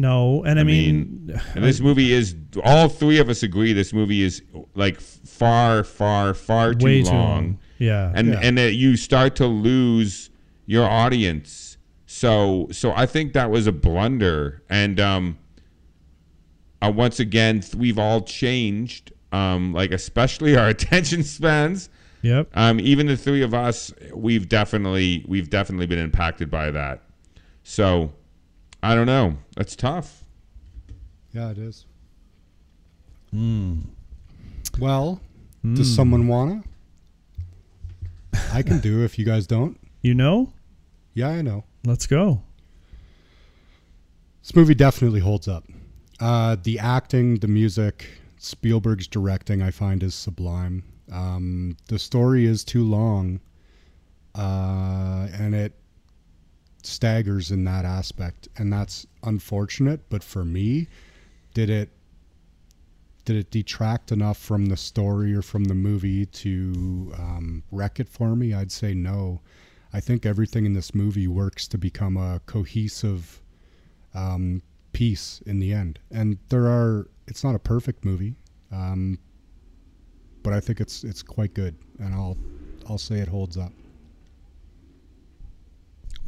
No, and I, I mean, mean, and this movie is all three of us agree this movie is like far, far, far too long. too long. Yeah. and Yeah. and that you start to lose your audience. So so I think that was a blunder, and um, uh, once again we've all changed, um, like especially our [laughs] attention spans. yep. Um, even the three of us, we've definitely we've definitely been impacted by that. So I don't know. That's tough. Yeah, it is. Well, does someone wanna? I can do if you guys don't. You know? Yeah, I know. Let's go. This movie definitely holds up. Uh, the acting, the music, Spielberg's directing, I find is sublime. Um, the story is too long, uh, and it staggers in that aspect, and that's unfortunate. But for me, did it did it detract enough from the story or from the movie to um, wreck it for me? I'd say no. I think everything in this movie works to become a cohesive um, piece in the end. And there are, it's not a perfect movie, um, but I think it's it's quite good, and I'll I'll say it holds up.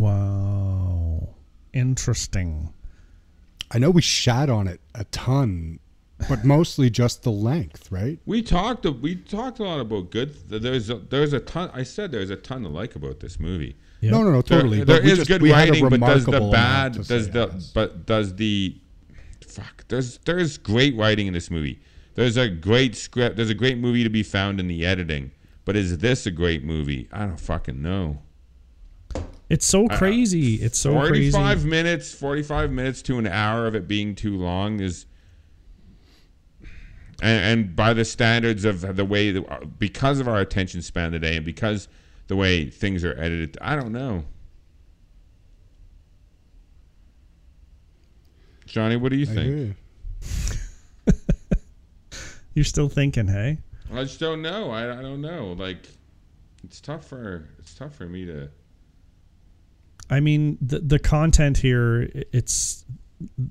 Wow. Interesting. I know we shat on it a ton, but mostly just the length, right? We talked. We talked a lot about good. There's a, there's a ton. I said there's a ton to like about this movie. Yep. No, no, no, totally. there but we is just- good we had a writing, but does the bad does the on this. but does the fuck there's there's great writing in this movie. There's a great script. There's a great movie to be found in the editing. But is this a great movie? I don't fucking know. It's so uh, crazy. It's so crazy. 45 minutes, 45 minutes to an hour of it being too long is and, and by the standards of the way that, uh, because of our attention span today and because the way things are edited, I don't know. Johnny, what do you I think? you. [laughs] You're still thinking, hey? I just don't know. I, I don't know. Like it's tough for it's tough for me to I mean, the the content here, it's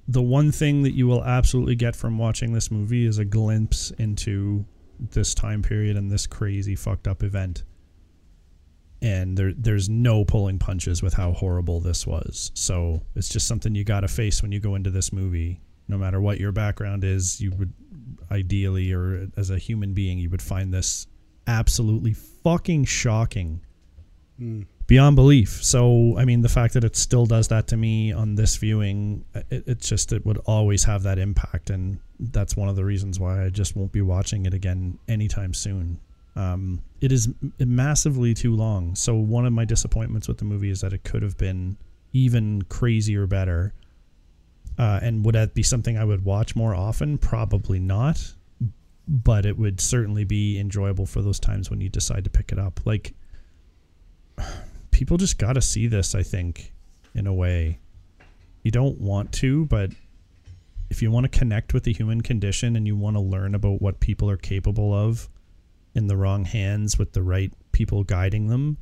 the one thing that you will absolutely get from watching this movie is a glimpse into this time period and this crazy fucked up event. And there there's no pulling punches with how horrible this was. So it's just something you got to face when you go into this movie. No matter what your background is, you would ideally or as a human being, you would find this absolutely fucking shocking hmm. Beyond belief. So, I mean, the fact that it still does that to me on this viewing, it, it's just it would always have that impact, and that's one of the reasons why I just won't be watching it again anytime soon. Um, it is massively too long. So, one of my disappointments with the movie is that it could have been even crazier better. Uh, and would that be something I would watch more often? Probably not. But it would certainly be enjoyable for those times when you decide to pick it up. Like, people just got to see this, I think, in a way. You don't want to, but if you want to connect with the human condition and you want to learn about what people are capable of in the wrong hands with the right people guiding them,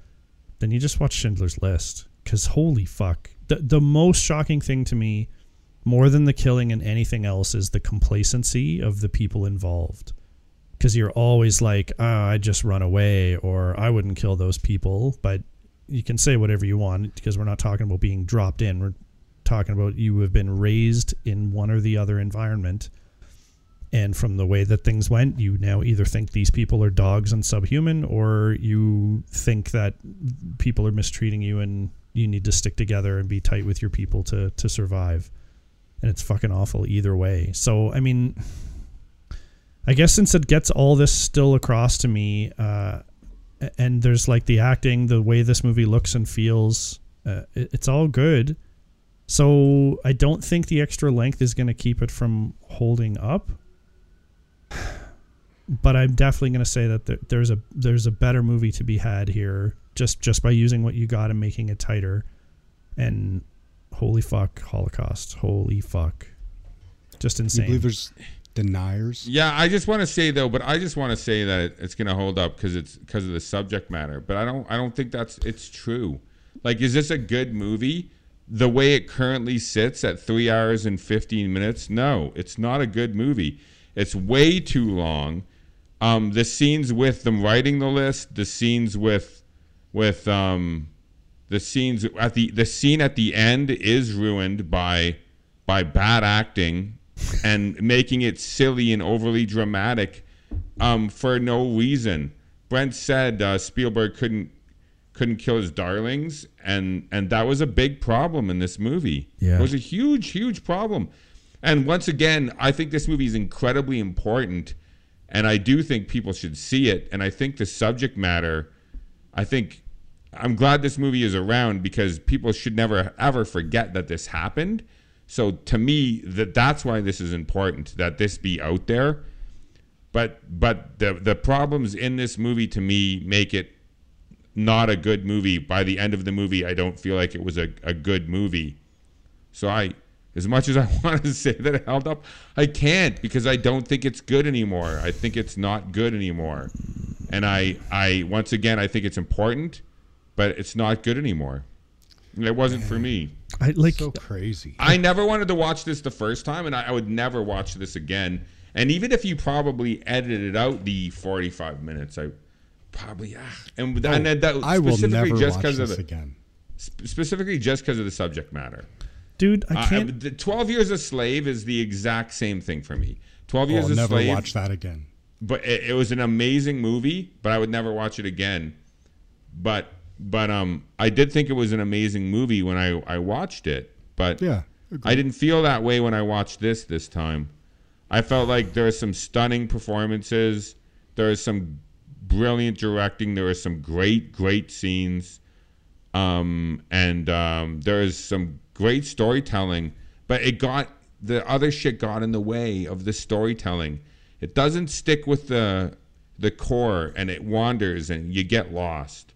then you just watch Schindler's List. Because holy fuck. The, the most shocking thing to me, more than the killing and anything else, is the complacency of the people involved because you're always like, ah, oh, I just run away or I wouldn't kill those people. But you can say whatever you want because we're not talking about being dropped in. We're talking about you have been raised in one or the other environment. And from the way that things went, you now either think these people are dogs and subhuman or you think that people are mistreating you and you need to stick together and be tight with your people to, to survive. And it's fucking awful either way. So, I mean, I guess since it gets all this still across to me, uh, and there's like the acting, the way this movie looks and feels, uh, it, it's all good. So I don't think the extra length is going to keep it from holding up. [sighs] But I'm definitely going to say that there, there's a there's a better movie to be had here just just by using what you got and making it tighter. And holy fuck, Holocaust, holy fuck, just Do you insane. believe there's deniers? Yeah, I just want to say though, but I just want to say that it's going to hold up because it's because of the subject matter. But I don't, I don't think that's it's true. Like, is this a good movie? The way it currently sits at three hours and fifteen minutes, no, it's not a good movie. It's way too long. Um, the scenes with them writing the list, the scenes with, with um, the scenes at the the scene at the end is ruined by by bad acting and making it silly and overly dramatic um, for no reason. Brent said uh, Spielberg couldn't couldn't kill his darlings, and and that was a big problem in this movie. Yeah. it was a huge, huge problem. And once again, I think this movie is incredibly important, and I do think people should see it. And I think the subject matter, I think I'm glad this movie is around because people should never ever forget that this happened. So to me, that that's why this is important that this be out there. But but the the problems in this movie to me make it not a good movie. By the end of the movie, I don't feel like it was a, a good movie. So I as much as I [laughs] want to say that it held up, I can't because I don't think it's good anymore. I think it's not good anymore. And I I once again I think it's important, but it's not good anymore. It wasn't for me. [laughs] I like So crazy. I never wanted to watch this the first time, and I, I would never watch this again. And even if you probably edited out the 45 minutes, I probably ah, and, and then that I will specifically never just watch because this of the again. sp- specifically just because of the subject matter. dude, I Uh, can't. the 12 Years a Slave is the exact same thing for me. 12 Years I'll a never Slave, watch that again. but it, it was an amazing movie. But I would never watch it again. But but um, I did think it was an amazing movie when I I watched it, but Yeah. I didn't feel that way when I watched this this time. I felt like there are some stunning performances. There is some brilliant directing. There are some great, great scenes. Um, and um, there is some great storytelling. But it got the other shit got in the way of the storytelling. It doesn't stick with the the core, and it wanders, and you get lost.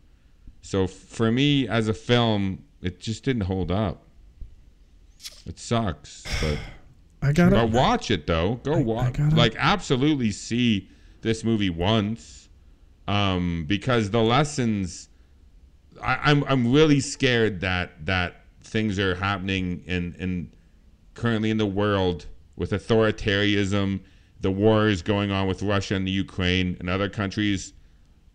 So for me, as a film, it just didn't hold up. It sucks, but [sighs] I got but watch it though. Go watch. gotta- Like absolutely see this movie once, um, because the lessons. I, I'm I'm really scared that that things are happening in in currently in the world with authoritarianism, the wars going on with Russia and the Ukraine and other countries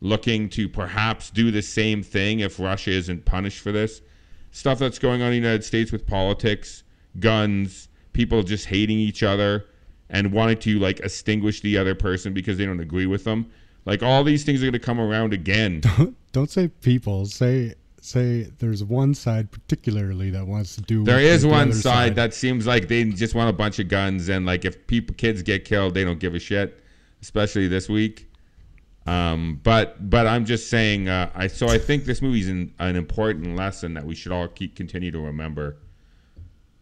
looking to perhaps do the same thing if Russia isn't punished for this. Stuff that's going on in the United States with politics, guns, people just hating each other and wanting to like extinguish the other person because they don't agree with them. Like all these things are going to come around again. [laughs] Don't don't say people. Say say there's one side particularly that wants to do. There is the one other side that seems like they just want a bunch of guns and like if people kids get killed, they don't give a shit, especially this week. Um, but but I'm just saying. Uh, I so I think this movie's an, an important lesson that we should all keep continue to remember.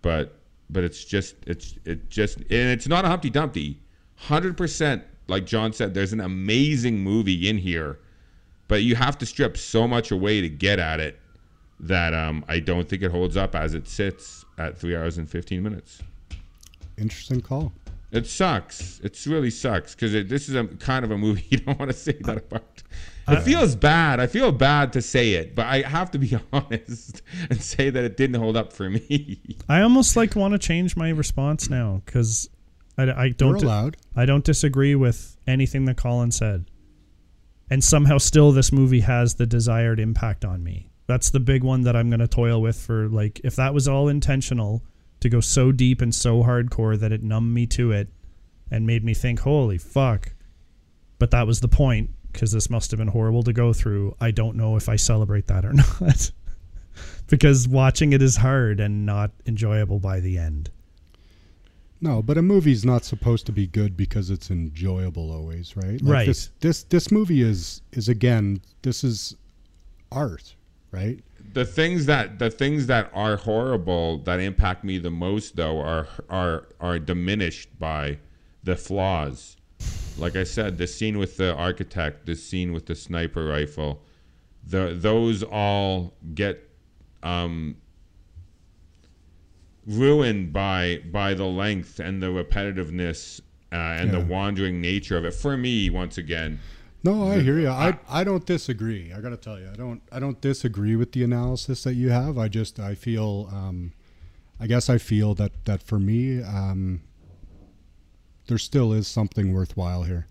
But but it's just it's it just and it's not a Humpty Dumpty. Hundred percent, like John said, there's an amazing movie in here, but you have to strip so much away to get at it that um, I don't think it holds up as it sits at three hours and fifteen minutes. Interesting call. It sucks. It really sucks because this is a kind of a movie [laughs] you don't want to say that about. It uh, feels bad. I feel bad to say it, but I have to be [laughs] honest and say that it didn't hold up for me. [laughs] I almost like want to change my response now because I, I don't You're allowed. I don't disagree with anything that Colin said, and somehow still this movie has the desired impact on me. That's the big one that I'm going to toil with for like if that was all intentional to go so deep and so hardcore that it numbed me to it and made me think, holy fuck. But that was the point because this must have been horrible to go through. I don't know if I celebrate that or [laughs] not. because watching it is hard and not enjoyable by the end. No, but a movie's not supposed to be good because it's enjoyable always, right? Right. This this this movie is is again this is art, right? The things that the things that are horrible that impact me the most though are are are diminished by the flaws. Like I said, the scene with the architect, the scene with the sniper rifle, the those all get um, ruined by by the length and the repetitiveness uh, and the wandering nature of it. For me, once again, No, I hear you. I I don't disagree. I got to tell you, I don't I don't disagree with the analysis that you have. I just I feel um, I guess I feel that that for me um, there still is something worthwhile here.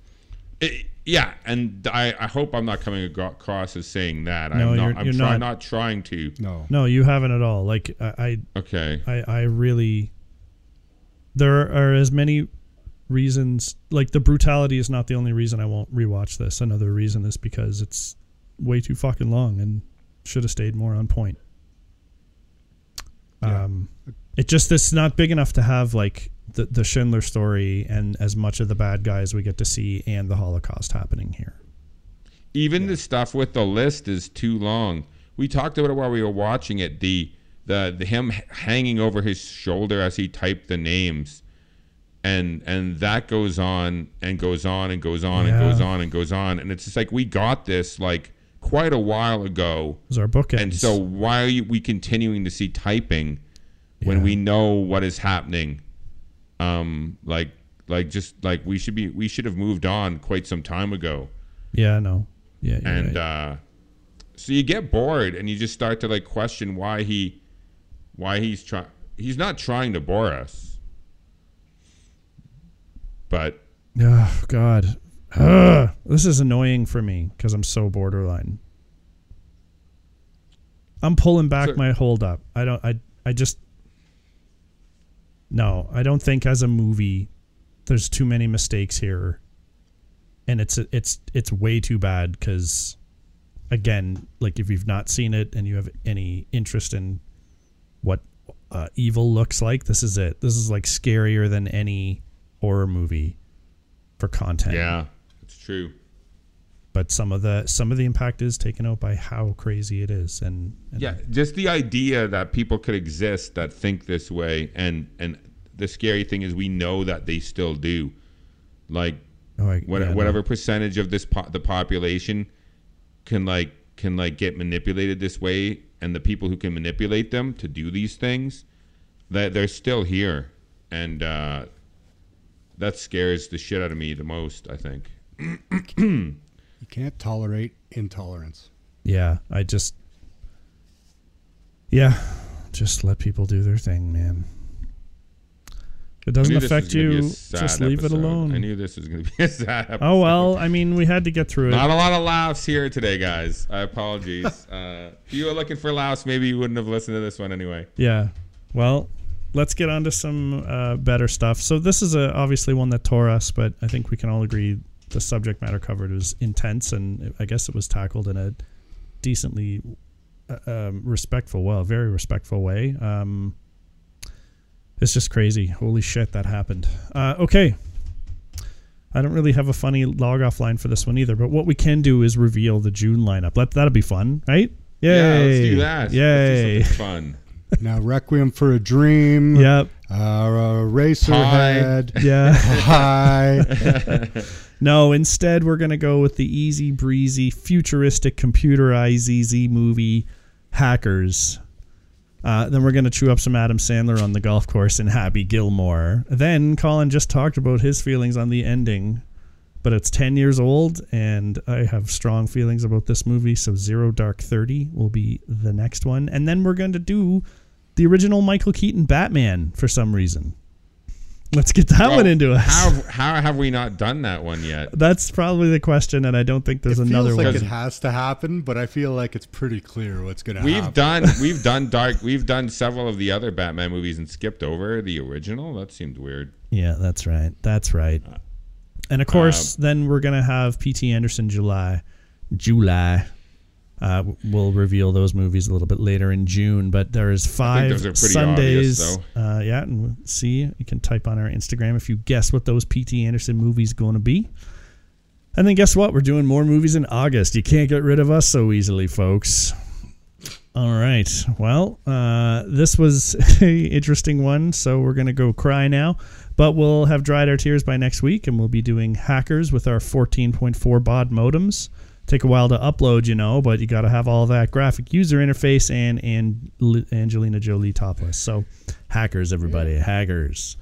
It, yeah, and I, I hope I'm not coming across as saying that. No, I'm not. you're- I'm you're try, not. not trying to. No, No, you haven't at all. Like I, Okay. I, I, I really. There are as many reasons. Like the brutality is not the only reason I won't rewatch this. Another reason is because it's way too fucking long and should have stayed more on point. Yeah. Um, it just it's not big enough to have like the the Schindler story and as much of the bad guys we get to see and the Holocaust happening here. Even the stuff with the list is too long. We talked about it while we were watching it. The the, the him h- hanging over his shoulder as he typed the names, and and that goes on and goes on and goes on and goes on and goes on, and it's just like we got this like quite a while ago. Is our book And so why are you, we continuing to see typing when Yeah. we know what is happening? Um, like like just like we should be we should have moved on quite some time ago. yeah, no, yeah, you're And right. uh, so you get bored and you just start to like question why he why he's trying he's not trying to bore us. But Oh God, Ugh. this is annoying for me because I'm so borderline. I'm pulling back So- my hold up. I don't. I. I just. No, I don't think as a movie, there's too many mistakes here, and it's it's it's way too bad because again, like if you've not seen it and you have any interest in what uh, evil looks like, this is it. This is like scarier than any horror movie for content. Yeah, it's true. But some of the some of the impact is taken out by how crazy it is, and, and Yeah, just the idea that people could exist that think this way, and and the scary thing is we know that they still do. Like Oh, I- what, yeah, no. whatever percentage of this po- the population can like can like get manipulated this way, and the people who can manipulate them to do these things, that they're still here, and uh, that scares the shit out of me the most. I think. You can't tolerate intolerance. yeah, I just yeah, just let people do their thing, man. If it doesn't affect was gonna be a you, sad just leave it alone. I knew this was going to be a sad episode. Oh well, I mean, we had to get through it. Not a lot of laughs here today, guys. I apologize. [laughs] uh, if you were looking for laughs, maybe you wouldn't have listened to this one anyway. Yeah. Well, let's get on to some uh, better stuff. So this is a, obviously one that tore us, but I think we can all agree the subject matter covered was intense, and I guess it was tackled in a decently uh, um, respectful, well, very respectful way. Um, it's just crazy. Holy shit, that happened. Uh, okay. I don't really have a funny log off line for this one either, but what we can do is reveal the June lineup. Let that'll be fun, right? Yay! Yeah, let's do that. Yay! Let's do fun. Now, Requiem for a Dream. Yep. Uh, Eraserhead. Yeah. Hi. [laughs] no, instead we're gonna go with the easy breezy, futuristic, computerized ZZ movie, Hackers. Uh, then we're gonna chew up some Adam Sandler on the golf course in Happy Gilmore. Then Colin just talked about his feelings on the ending, but it's ten years old, and I have strong feelings about this movie. So Zero Dark Thirty will be the next one, and then we're going to do the original Michael Keaton Batman for some reason. Let's get that Well, one into us. How, how have we not done that one yet? That's probably the question, and I don't think there's it another feels like one. it has to happen, but I feel like it's pretty clear what's going to happen. We've happen. done [laughs] we've done dark we've done several of the other Batman movies and skipped over the original. That seemed weird. Yeah, that's right. That's right. And of uh, course, then we're gonna have P.T. Anderson July, July. Uh, we'll reveal those movies a little bit later in June, but there is five those are pretty Sundays. obvious, uh, yeah, and we'll see. You can type on our Instagram if you guess what those P.T. Anderson movies going to be. And then guess what? We're doing more movies in August. You can't get rid of us so easily, folks. All right. Well, uh, this was [laughs] a interesting one, so we're gonna go cry now. But we'll have dried our tears by next week, and we'll be doing hackers with our 14.4 baud modems. Take a while to upload, you know, but you got to have all that graphic user interface and and L- Angelina Jolie topless. So, hackers, everybody, hackers.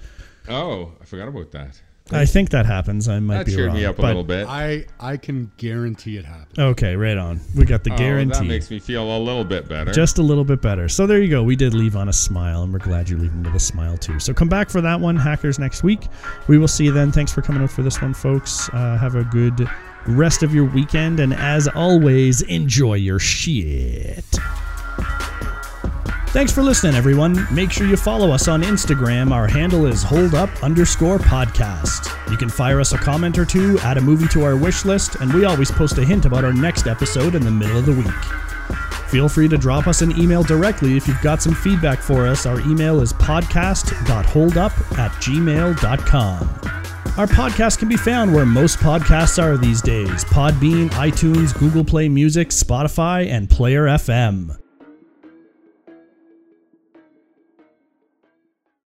Oh, I forgot about that. I think that happens. I might That be cheered wrong. me up a little bit. I I can guarantee it happens. Okay, right on. We got the Oh, guarantee. that makes me feel a little bit better. just a little bit better. So there you go. We did leave on a smile, and we're glad you're leaving with a smile too. So come back for that one, Hackers, next week. We will see you then. Thanks for coming out for this one, folks. Uh, have a good rest of your weekend, and as always, enjoy your shit. Thanks for listening, everyone. Make sure you follow us on Instagram. Our handle is holdup underscore podcast. You can fire us a comment or two, add a movie to our wish list, and we always post a hint about our next episode in the middle of the week. Feel free to drop us an email directly if you've got some feedback for us. Our email is podcast.holdup at gmail.com. Our podcast can be found where most podcasts are these days Podbean, iTunes, Google Play Music, Spotify, and Player FM.